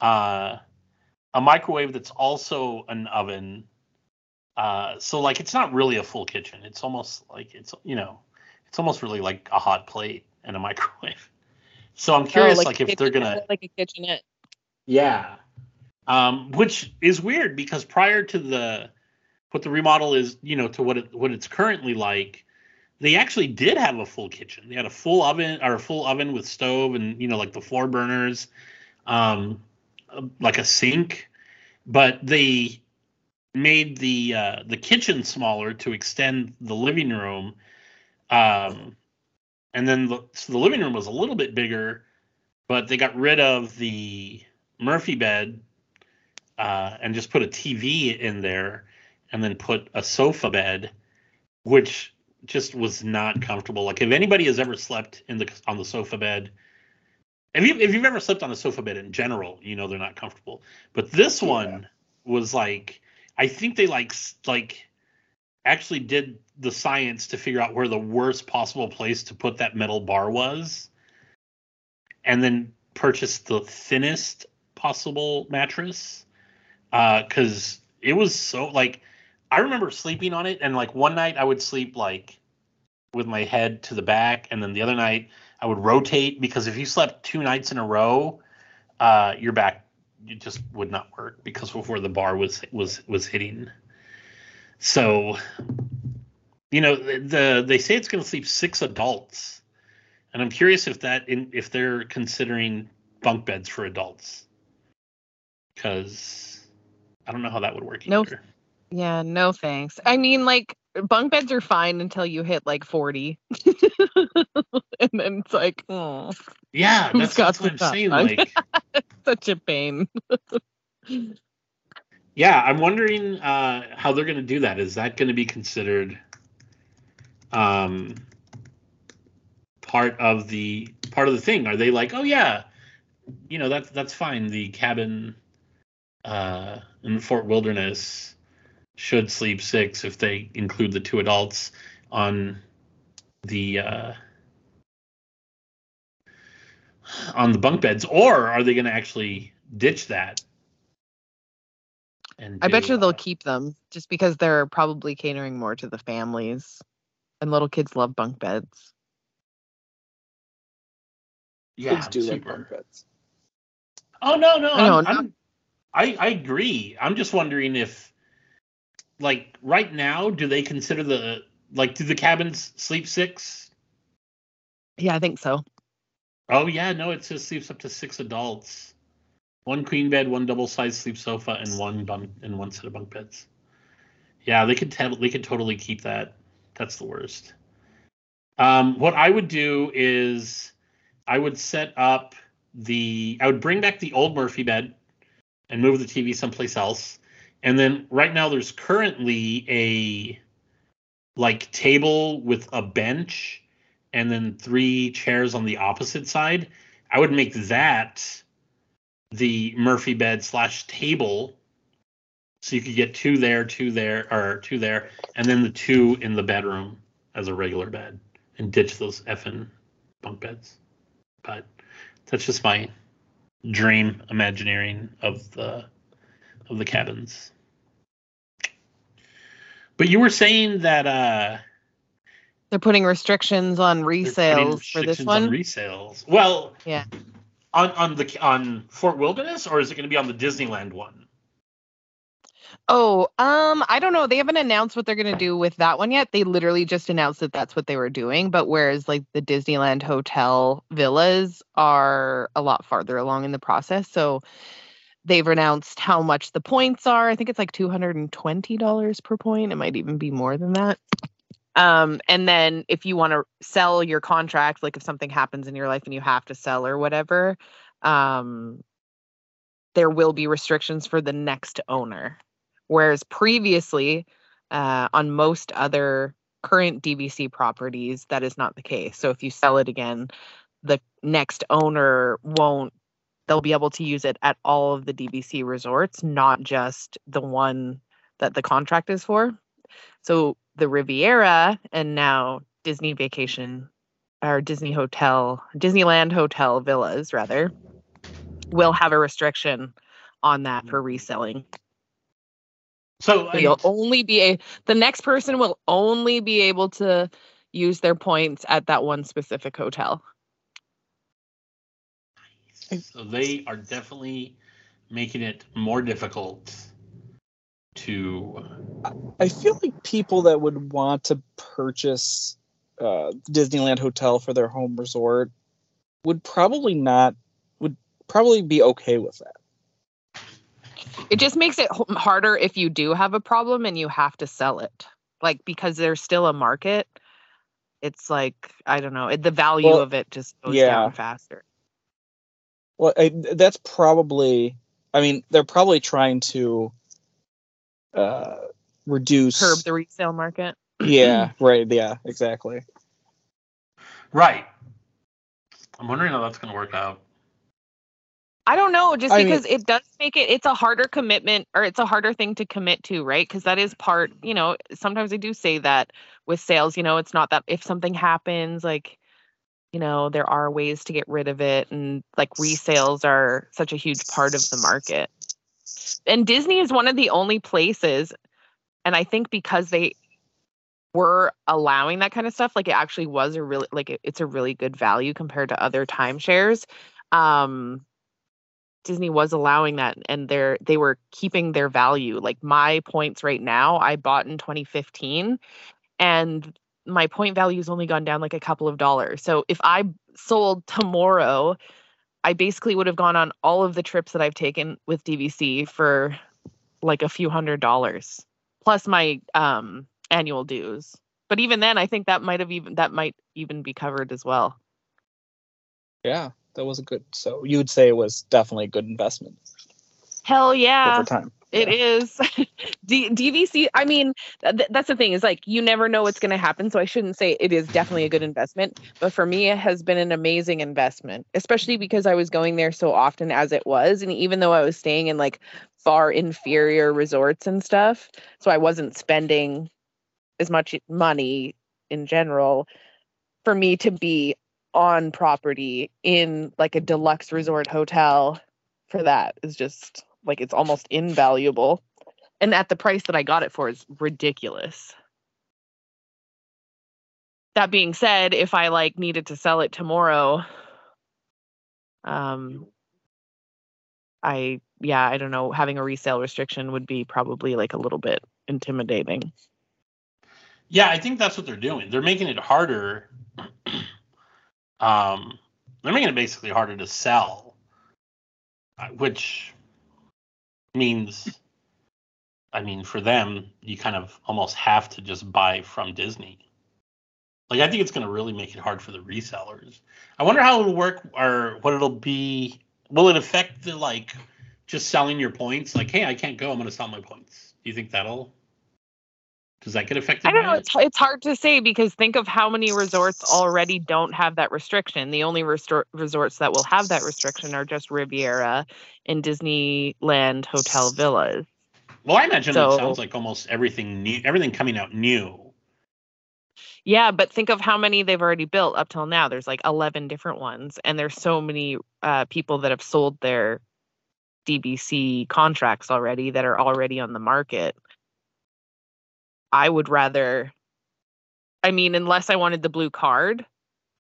uh a microwave that's also an oven uh so like it's not really a full kitchen it's almost like it's you know it's almost really like a hot plate and a microwave so i'm curious Oh, like, a if they're gonna like a kitchenette. yeah. Um, which is weird because prior to the what the remodel is, you know, to what it what it's currently like, they actually did have a full kitchen. They had a full oven or a full oven with stove and you know like the floor burners, um, uh, like a sink, but they made the uh, the kitchen smaller to extend the living room, um, and then the, so the living room was a little bit bigger, but they got rid of the Murphy bed uh, and just put a TV in there, and then put a sofa bed, which just was not comfortable. Like if anybody has ever slept in the on the sofa bed, if you if you've ever slept on a sofa bed in general, you know they're not comfortable. But this Yeah. one was like, I think they like like actually did the science to figure out where the worst possible place to put that metal bar was, and then purchased the thinnest possible mattress because it was so like I remember sleeping on it, and like one night I would sleep like with my head to the back, and then the other night I would rotate because if you slept two nights in a row, uh, your back just would not work because of where the bar was was was hitting. So, you know, the, the they say it's going to sleep six adults, and I'm curious if that in if they're considering bunk beds for adults, because I don't know how that would work No. either. Yeah, no thanks. I mean, like bunk beds are fine until you hit like 40. and then it's like, oh, Yeah, Who's that's, got that's what I'm saying. Like, such a pain. yeah, I'm wondering uh, how they're going to do that. Is that going to be considered um, part of the part of the thing? Are they like, oh yeah, you know that's that's fine. The cabin uh, in Fort Wilderness should sleep six if they include the two adults on the uh, on the bunk beds, or are they going to actually ditch that? And I bet do, you they'll uh, keep them just because they're probably catering more to the families. And little kids love bunk beds. yeah, Kids do like super. bunk beds. Oh no, no, I know, I'm, not- I'm, I I agree. I'm just wondering if, like, right now, do they consider the like do the cabins sleep six? Yeah, I think so. Oh yeah, no, it just sleeps up to six adults, one queen bed, one double size sleep sofa, and one bunk and one set of bunk beds. Yeah, they could tell they could totally keep that. That's the worst. Um, what I would do is I would set up the I would bring back the old Murphy bed and move the TV someplace else. And then right now there's currently a like table with a bench and then three chairs on the opposite side. I would make that the Murphy bed slash table. So you could get two there, two there, or two there, and then the two in the bedroom as a regular bed and ditch those effing bunk beds. But that's just my dream imagineering of the of the cabins. But you were saying that uh They're putting restrictions on resales for this restrictions one. on resales. Well, Yeah. On on the on Fort Wilderness or is it going to be on the Disneyland one? Oh, um, I don't know. They haven't announced what they're gonna do with that one yet. They literally just announced that that's what they were doing. But whereas like the Disneyland hotel villas are a lot farther along in the process, so they've announced how much the points are. I think it's like two hundred and twenty dollars per point. It might even be more than that. Um, and then if you want to sell your contract, like if something happens in your life and you have to sell or whatever, um, there will be restrictions for the next owner. Whereas previously, uh, on most other current DVC properties, that is not the case. So if you sell it again, the next owner won't they'll be able to use it at all of the DVC resorts, not just the one that the contract is for. So the Riviera and now Disney Vacation or Disney Hotel, Disneyland Hotel Villas rather, will have a restriction on that for reselling. So So you'll only be a the next person will only be able to use their points at that one specific hotel. So they are definitely making it more difficult to. I feel like people that would want to purchase uh, Disneyland Hotel for their home resort would probably not would probably be okay with that. It just makes it harder if you do have a problem and you have to sell it. Like because there's still a market. It's like I don't know, it, the value Well, of it just goes yeah. down faster. Well, I, that's probably. I mean, they're probably trying to uh, reduce. Curb the resale market. yeah. Right. Yeah. Exactly. Right. I'm wondering how that's going to work out. I don't know, just I mean- because it does make it it's a harder commitment or it's a harder thing to commit to, right? Because that is part, you know, sometimes I do say that with sales, you know, it's not that if something happens, like, you know, there are ways to get rid of it and like resales are such a huge part of the market. And Disney is one of the only places and I think because they were allowing that kind of stuff, like it actually was a really like it, it's a really good value compared to other timeshares. Um Disney was allowing that and they're they were keeping their value. Like my points right now, I bought in 2015 and my point value's only gone down like a couple of dollars. So if I sold tomorrow, I basically would have gone on all of the trips that I've taken with DVC for like a few hundred dollars plus my um annual dues. But even then I think that might have even that might even be covered as well. Yeah. That was a good. So you would say it was definitely a good investment Hell yeah. over time. It is D- DVC. I mean, th- that's the thing is like you never know what's going to happen. So I shouldn't say it is definitely a good investment, but for me, it has been an amazing investment, especially because I was going there so often as it was. And even though I was staying in like far inferior resorts and stuff, so I wasn't spending as much money in general for me to be on property in like a deluxe resort hotel for that is just like it's almost invaluable. And at the price that I got it for is ridiculous. That being said, if I like needed to sell it tomorrow, um I yeah, I don't know, having a resale restriction would be probably like a little bit intimidating. Yeah, I think that's what they're doing. They're making it harder. um, they're making it basically harder to sell, uh, which means, I mean, for them, you kind of almost have to just buy from Disney. Like, I think it's going to really make it hard for the resellers. I wonder how it'll work or what it'll be. Will it affect the like just selling your points? Like, hey, I can't go. I'm going to sell my points. Do you think that'll? Does that get affected? I don't know. it? It's it's hard to say because think of how many resorts already don't have that restriction. The only restor- resorts that will have that restriction are just Riviera and Disneyland Hotel Villas. Well, I imagine So- it sounds like almost everything new, everything coming out new. Yeah, but think of how many they've already built up till now. There's like 11 different ones, and there's so many uh, people that have sold their DVC contracts already that are already on the market. I would rather, I mean, unless I wanted the blue card,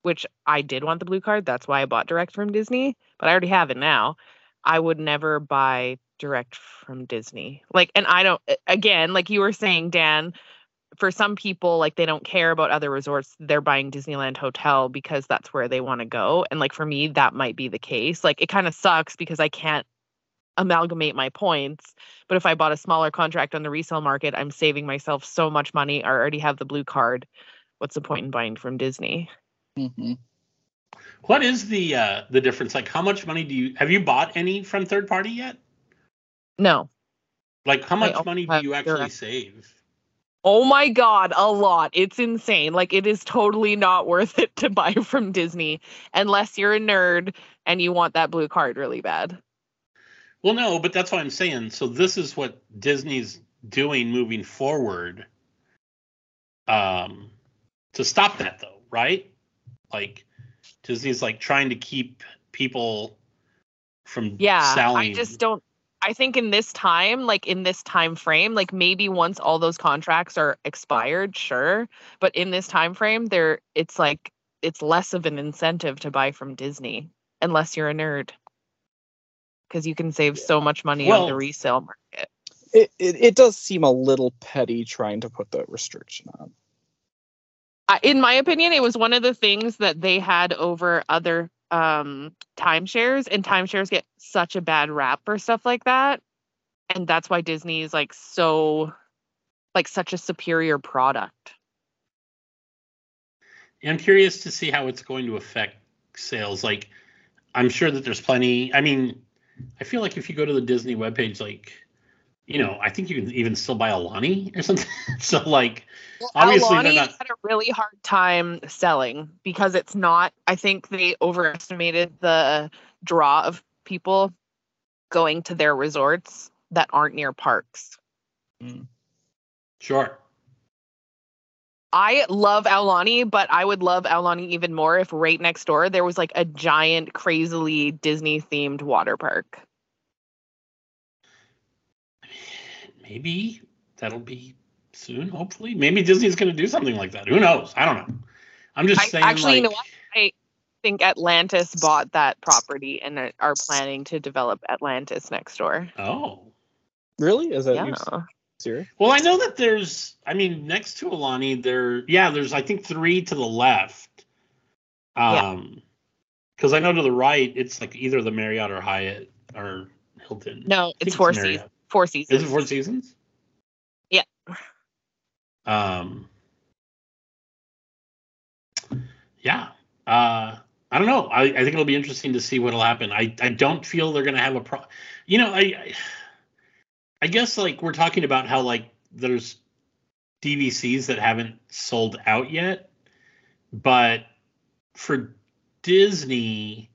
which I did want the blue card. That's why I bought direct from Disney, but I already have it now. I would never buy direct from Disney. Like, and I don't, again, like you were saying, Dan, for some people like they don't care about other resorts they're buying disneyland hotel because that's where they want to go and like for me that might be the case like it kind of sucks because i can't amalgamate my points but if i bought a smaller contract on the resale market i'm saving myself so much money i already have the blue card what's the point in buying from disney hmm What is the uh, the difference? Like, how much money do you have you bought any from third party yet? no Like, how much money do you actually direct. save? Oh my god, a lot. It's insane. Like it is totally not worth it to buy from Disney unless you're a nerd and you want that blue card really bad. Well, no, but that's what I'm saying. So this is what Disney's doing moving forward. Um, to stop that though, right? Like Disney's like trying to keep people from Yeah, selling. I just don't I think in this time, like in this time frame, like maybe once all those contracts are expired, sure, but in this time frame there it's like it's less of an incentive to buy from Disney unless you're a nerd. Cuz you can save so much money on the resale market. It, it it does seem a little petty trying to put that restriction on. I- in my opinion, it was one of the things that they had over other um, timeshares, and timeshares get such a bad rap for stuff like that, and that's why Disney is like so, like such a superior product. I'm curious to see how it's going to affect sales. Like, I'm sure that there's plenty. I mean, I feel like if you go to the Disney webpage, like, you know, I think you can even still buy a Aulani or something. so, like, obviously they're Aulani not. had a really hard time selling because it's not. I think they overestimated the draw of people going to their resorts that aren't near parks. Mm. Sure. I love Aulani, but I would love Aulani even more if right next door there was like a giant, crazily Disney themed water park. Maybe that'll be soon. Hopefully, maybe Disney's going to do something like that. Who knows? I don't know. I'm just I- saying. actually, like, you know what? I think Atlantis bought that property and are- are planning to develop Atlantis next door. Oh. Really? Is that Yeah. Serious? Well, I know that there's. I mean, next to Aulani, there. Yeah, there's. I think three to the left. Yeah. Um, because I know to the right, it's like either the Marriott or Hyatt or Hilton. No, it's Four Marriott. Seasons. Four Seasons. Is it Four Seasons? Yeah. Um. Yeah. Uh. I don't know. I, I think it'll be interesting to see what'll happen. I, I don't feel they're gonna have a pro. You know, I, I I guess like we're talking about how like there's DVCs that haven't sold out yet, but for Disney,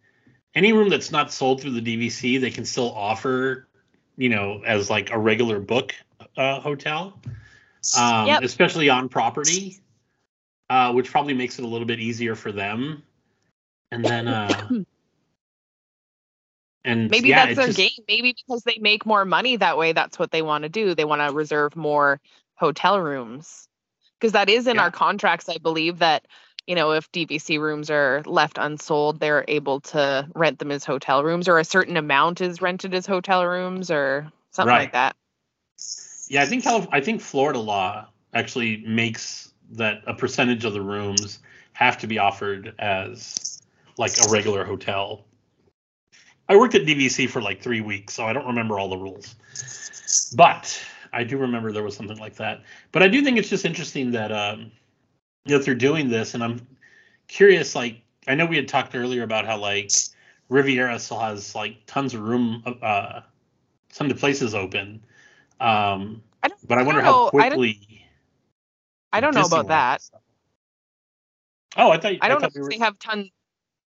any room that's not sold through the DVC, they can still offer, you know, as like a regular book uh, hotel, um, Yep. especially on property, uh, which probably makes it a little bit easier for them. And then, uh, and Maybe yeah, that's their just- game. Maybe because they make more money that way, that's what they want to do. They want to reserve more hotel rooms. Because that is in Yeah. our contracts, I believe that, you know, if DVC rooms are left unsold, they're able to rent them as hotel rooms or a certain amount is rented as hotel rooms or something Right. like that. Yeah, I think Calif- I think Florida law actually makes that a percentage of the rooms have to be offered as like a regular hotel. I worked at DVC for like three weeks, so I don't remember all the rules, but I do remember there was something like that. But I do think it's just interesting that um, that they're doing this, and I'm curious. Like, I know we had talked earlier about how like Riviera still has like tons of room, uh, tons of places open. Um, I don't- but I I wonder how know- I don't- quickly. I don't know about that. Oh, I thought I don't know thought we were- they have tons.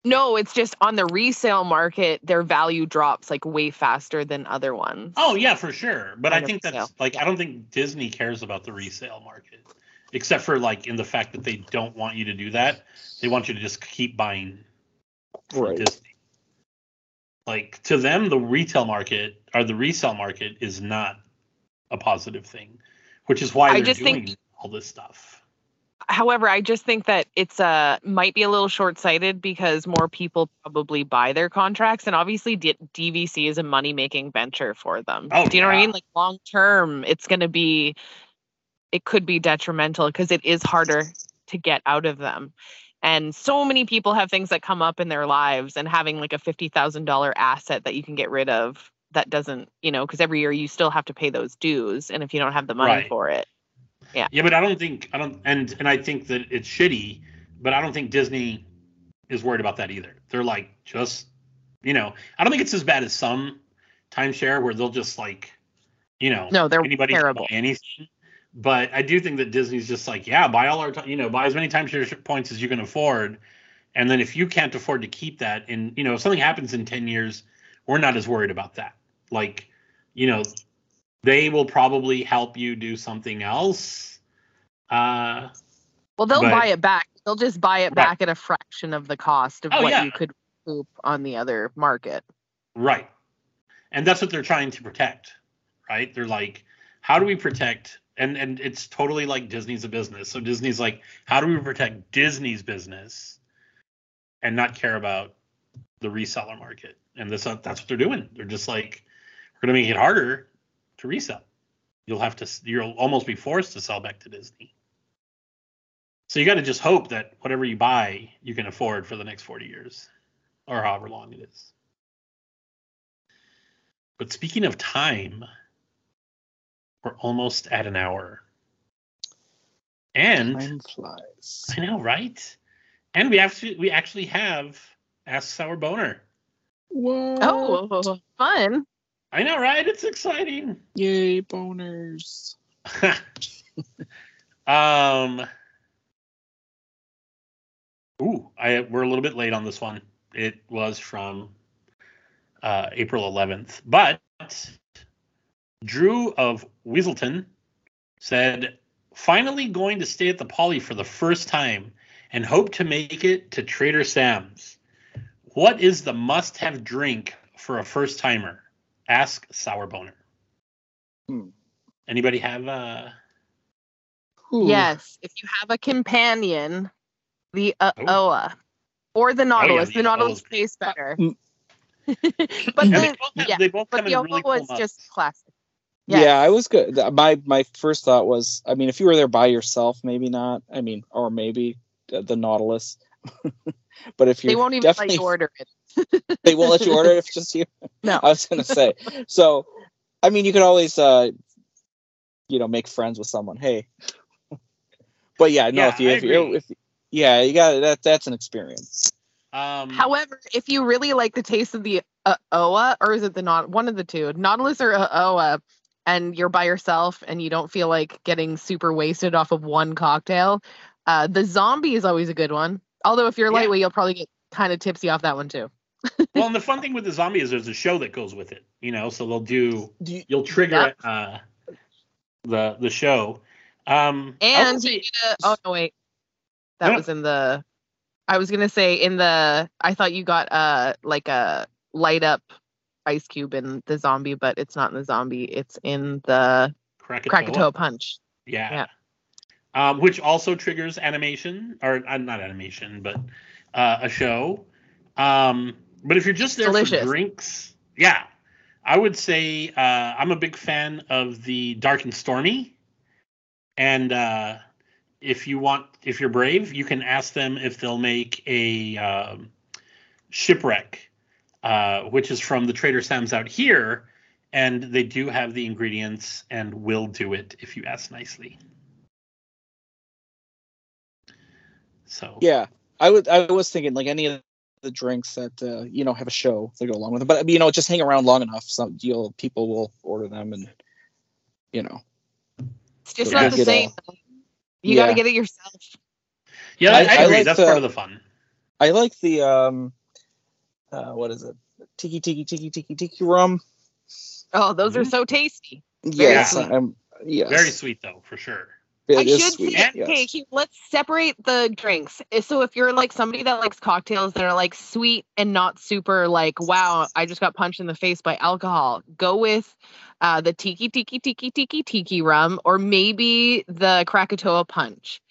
No, it's just on the resale market, their value drops like way faster than other ones. Oh yeah, for sure. But I think that's resale. like I don't think Disney cares about the resale market, except for like in the fact that they don't want you to do that. They want you to just keep buying Right. Disney. Like to them, the retail market or the resale market is not a positive thing, which is why I they're just doing think- all this stuff. However, I just think that it's uh might be a little short-sighted because more people probably buy their contracts, and obviously D- DVC is a money-making venture for them. Oh, Do you know what I mean? Like long term, it's going to be, it could be detrimental because it is harder to get out of them. And so many people have things that come up in their lives, and having like a fifty thousand dollar asset that you can get rid of that doesn't, you know, because every year you still have to pay those dues, and if you don't have the money Right. for it, Yeah, Yeah, but I don't think I don't and and I think that it's shitty, but I don't think Disney is worried about that either. They're like just you know, I don't think it's as bad as some timeshare where they'll just like you know no, they're anybody terrible. buy anything. but I do think that Disney's just like, yeah, buy all our, you know, buy as many timeshare points as you can afford, and then if you can't afford to keep that, and you know, if something happens in ten years, we're not as worried about that. Like, you know, they will probably help you do something else. Uh, Well, they'll But- buy it back. They'll just buy it Right. back at a fraction of the cost of Oh, what yeah. you could recoup on the other market. Right. And that's what they're trying to protect, right? They're like, how do we protect and and it's totally like Disney's a business. So Disney's like, how do we protect Disney's business and not care about the reseller market? And this that's what they're doing. They're just like, we're gonna make it harder to resell. You'll have to you'll almost be forced to sell back to Disney. So you got to just hope that whatever you buy, you can afford for the next 40 years or however long it is. But speaking of time, we're almost at an hour. And Time flies. I know, right? And we actually we actually have Ask Sour Boner. What? Oh, fun. I know, right? It's exciting. Yay, boners. um Ooh, I we're a little bit late on this one. It was from uh, April 11th, but Drew of Weaselton said, "Finally going to stay at the Poly for the first time, and hope to make it to Trader Sam's. What is the must-have drink for a first timer? Ask Sour Boner. Hmm. Anybody have a? Ooh. Yes, if you have a companion, the uh, Oh. OA or the Nautilus. the the Nautilus Oa's- tastes better. Mm. but And the, they both have, yeah, they both but the in OA really was mugs. just classic. Yeah, I was good. My my first thought was, I mean, if you were there by yourself, maybe not. I mean, or maybe uh, the Nautilus. but if you're They won't even let definitely, you order it. They won't let you order it if it's just you. No. I was gonna say. So, I mean, you could always, uh, you know, make friends with someone. Hey. but yeah, no. Yeah, if you if you're if yeah, you got that. That's an experience. Um, However, if you really like the taste of the uh, OA, or is it the not one of the two, Nautilus or uh, OA, and you're by yourself and you don't feel like getting super wasted off of one cocktail, uh, the zombie is always a good one. Although if you're Yeah. lightweight, you'll probably get kind of tipsy off that one too. Well, and the fun thing with the zombie is there's a show that goes with it. You know, so they'll do Do you, you'll trigger uh, the the show. Um, And say- a, oh no wait, that No. was in the. I was gonna say in the. I thought you got uh like a light up ice cube in the zombie, but it's not in the zombie. It's in the Krakatoa. Krakatoa punch. Yeah. Um, which also triggers animation, or uh, not animation, but uh, a show. Um, but if you're just there Delicious. for drinks, yeah, I would say uh, I'm a big fan of the Dark and Stormy. And uh, if you want, if you're brave, you can ask them if they'll make a um, shipwreck, uh, which is from the Trader Sam's out here, and they do have the ingredients and will do it if you ask nicely. So yeah, I would. I was thinking like any of the drinks that uh, you know have a show to go along with them. But you know, just hang around long enough, some you'll people will order them, and you know. It's just So not the same. a- You got to get it yourself. yeah, I, I- I, I agree. like That's the- part of the fun. I like the um, uh, what is it? Tiki tiki tiki tiki tiki rum. Oh, those are Mhm. so tasty. Very Yes, sweet. I'm. Yes, Very sweet though, for sure. It I is should sweet. say, yes. okay, let's separate the drinks. So if you're like somebody that likes cocktails that are like sweet and not super like, wow, I just got punched in the face by alcohol, go with uh, the tiki tiki tiki tiki tiki rum or maybe the Krakatoa punch.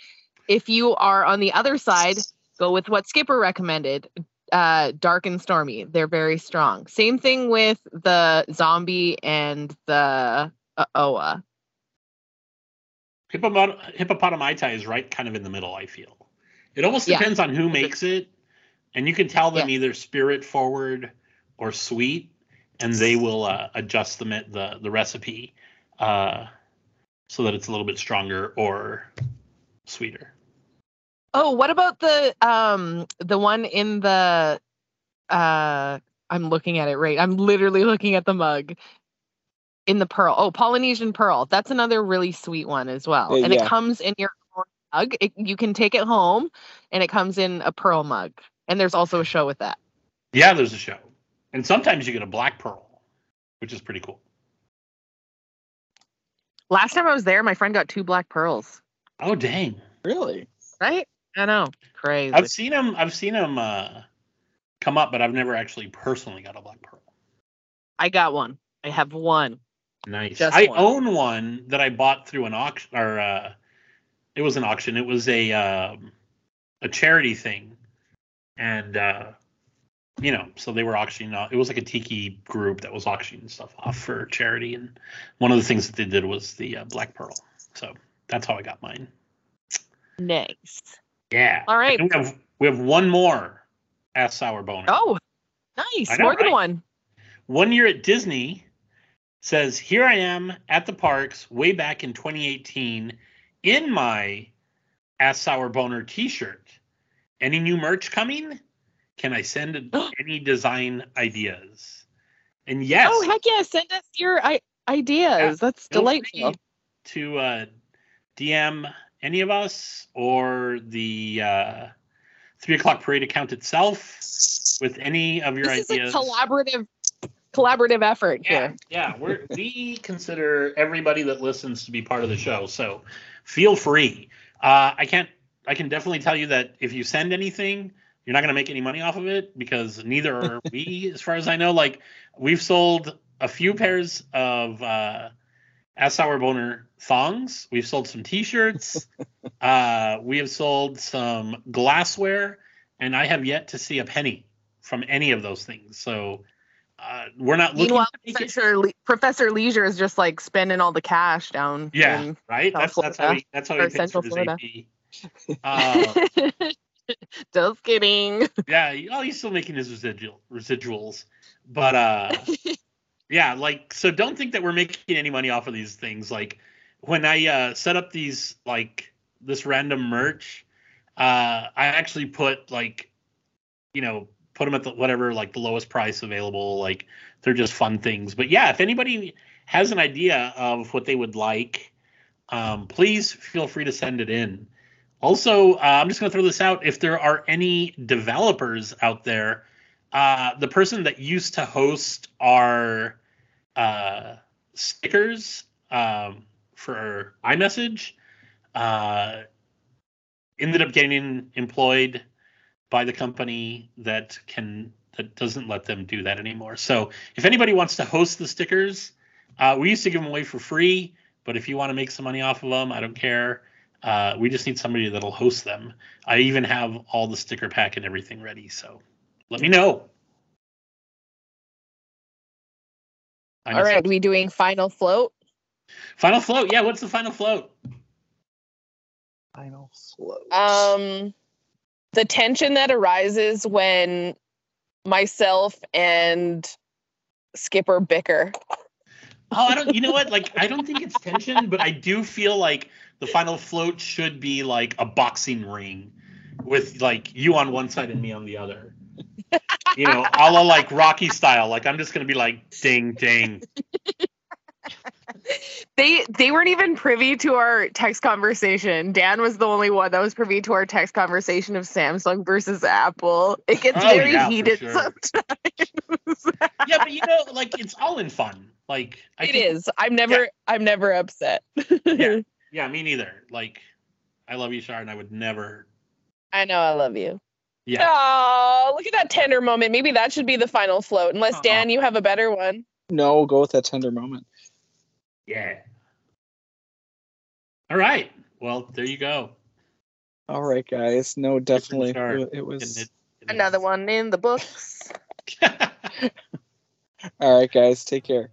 If you are on the other side, go with what Skipper recommended. Uh, dark and stormy. They're very strong. Same thing with the zombie and the uh, OA. Hippopot- Hippopotami is right kind of in the middle, I feel. It almost Yeah. depends on who makes it, and you can tell them Yeah. either spirit forward or sweet, and they will uh, adjust the, the the recipe uh, so that it's a little bit stronger or sweeter. Oh, what about the um the one in the uh I'm looking at it right. I'm literally looking at the mug. In the pearl. Oh, Polynesian pearl. That's another really sweet one as well. Uh, and it comes in your mug. It, you can take it home, and it comes in a pearl mug. And there's also a show with that. Yeah, there's a show, and sometimes you get a black pearl, which is pretty cool. Last time I was there, my friend got two black pearls. Oh dang! Really? Right? I know. Crazy. I've seen them. I've seen them uh, come up, but I've never actually personally got a black pearl. I got one. I have one. Nice. Just I one. own one that I bought through an auction, or uh, it was an auction. It was a um, a charity thing, and uh, you know, so they were auctioning. Off, it was like a tiki group that was auctioning stuff off for charity, and one of the things that they did was the uh, black pearl. So that's how I got mine. Nice. Yeah. All right. We have we have one more ass sour boner. Oh, nice. I know, More than right? one. one year at Disney says, Here I am at the parks way back in 2018 in my Ass Sour Boner t shirt. Any new merch coming? Can I send any design ideas? And yes, Oh, heck yeah. Send us your I- ideas. That's delightful. To uh, DM any of us or the uh, three o'clock parade account itself with any of your This ideas. is a collaborative collaborative effort Yeah, here. yeah. We're, we consider everybody that listens to be part of the show, so feel free. Uh, I can't. I can definitely tell you that if you send anything, you're not going to make any money off of it because neither are we, as far as I know. Like we've sold a few pairs of uh, Ass Sour Boner thongs. We've sold some T-shirts. uh, we have sold some glassware, and I have yet to see a penny from any of those things. So uh, we're not looking. Meanwhile, to make it- Professor, Le- Professor Leisure is just like spending all the cash down. Yeah, right. South That's that's how he that's how he for his Florida. AP. Uh, just kidding. yeah, oh, he's still making his residual residuals, but uh, yeah, like so. Don't think that we're making any money off of these things. Like when I uh, set up these like this random merch, uh, I actually put like, you know, put them at the whatever like the lowest price available. Like they're just fun things. But yeah, if anybody has an idea of what they would like, um, please feel free to send it in. Also, uh, I'm just going to throw this out. If there are any developers out there, uh, the person that used to host our uh, stickers um, for iMessage uh, ended up getting employed by the company that can that doesn't let them do that anymore. So if anybody wants to host the stickers, uh, we used to give them away for free. But if you want to make some money off of them, I don't care. Uh, we just need somebody that'll host them. I even have all the sticker pack and everything ready. So let me know. I all know right, we doing final float? Final float. Yeah, what's the final float? Final float. Um, the tension that arises when myself and Skipper bicker. Oh, I don't. You know what? Like, I don't think it's tension, but I do feel like the final float should be like a boxing ring, with like you on one side and me on the other. You know, a la like Rocky style. Like I'm just gonna be like ding ding. They they weren't even privy to our text conversation. Dan was the only one that was privy to our text conversation of Samsung versus Apple. It gets Oh, very yeah, heated sure. sometimes. Yeah, but you know, like it's all in fun. Like I it think- is. I'm never I'm never upset. Yeah. Yeah, me neither. Like I love you, Shar, and I would never. I know I love you. Yeah. Oh, look at that tender moment. Maybe that should be the final float. Unless Aw. Dan, you have a better one. No, go with that tender moment. Yeah. All right. Well, there you go. All right, guys. No, definitely. It, it was. And it- it Another is- one in the books. All right, guys. Take care.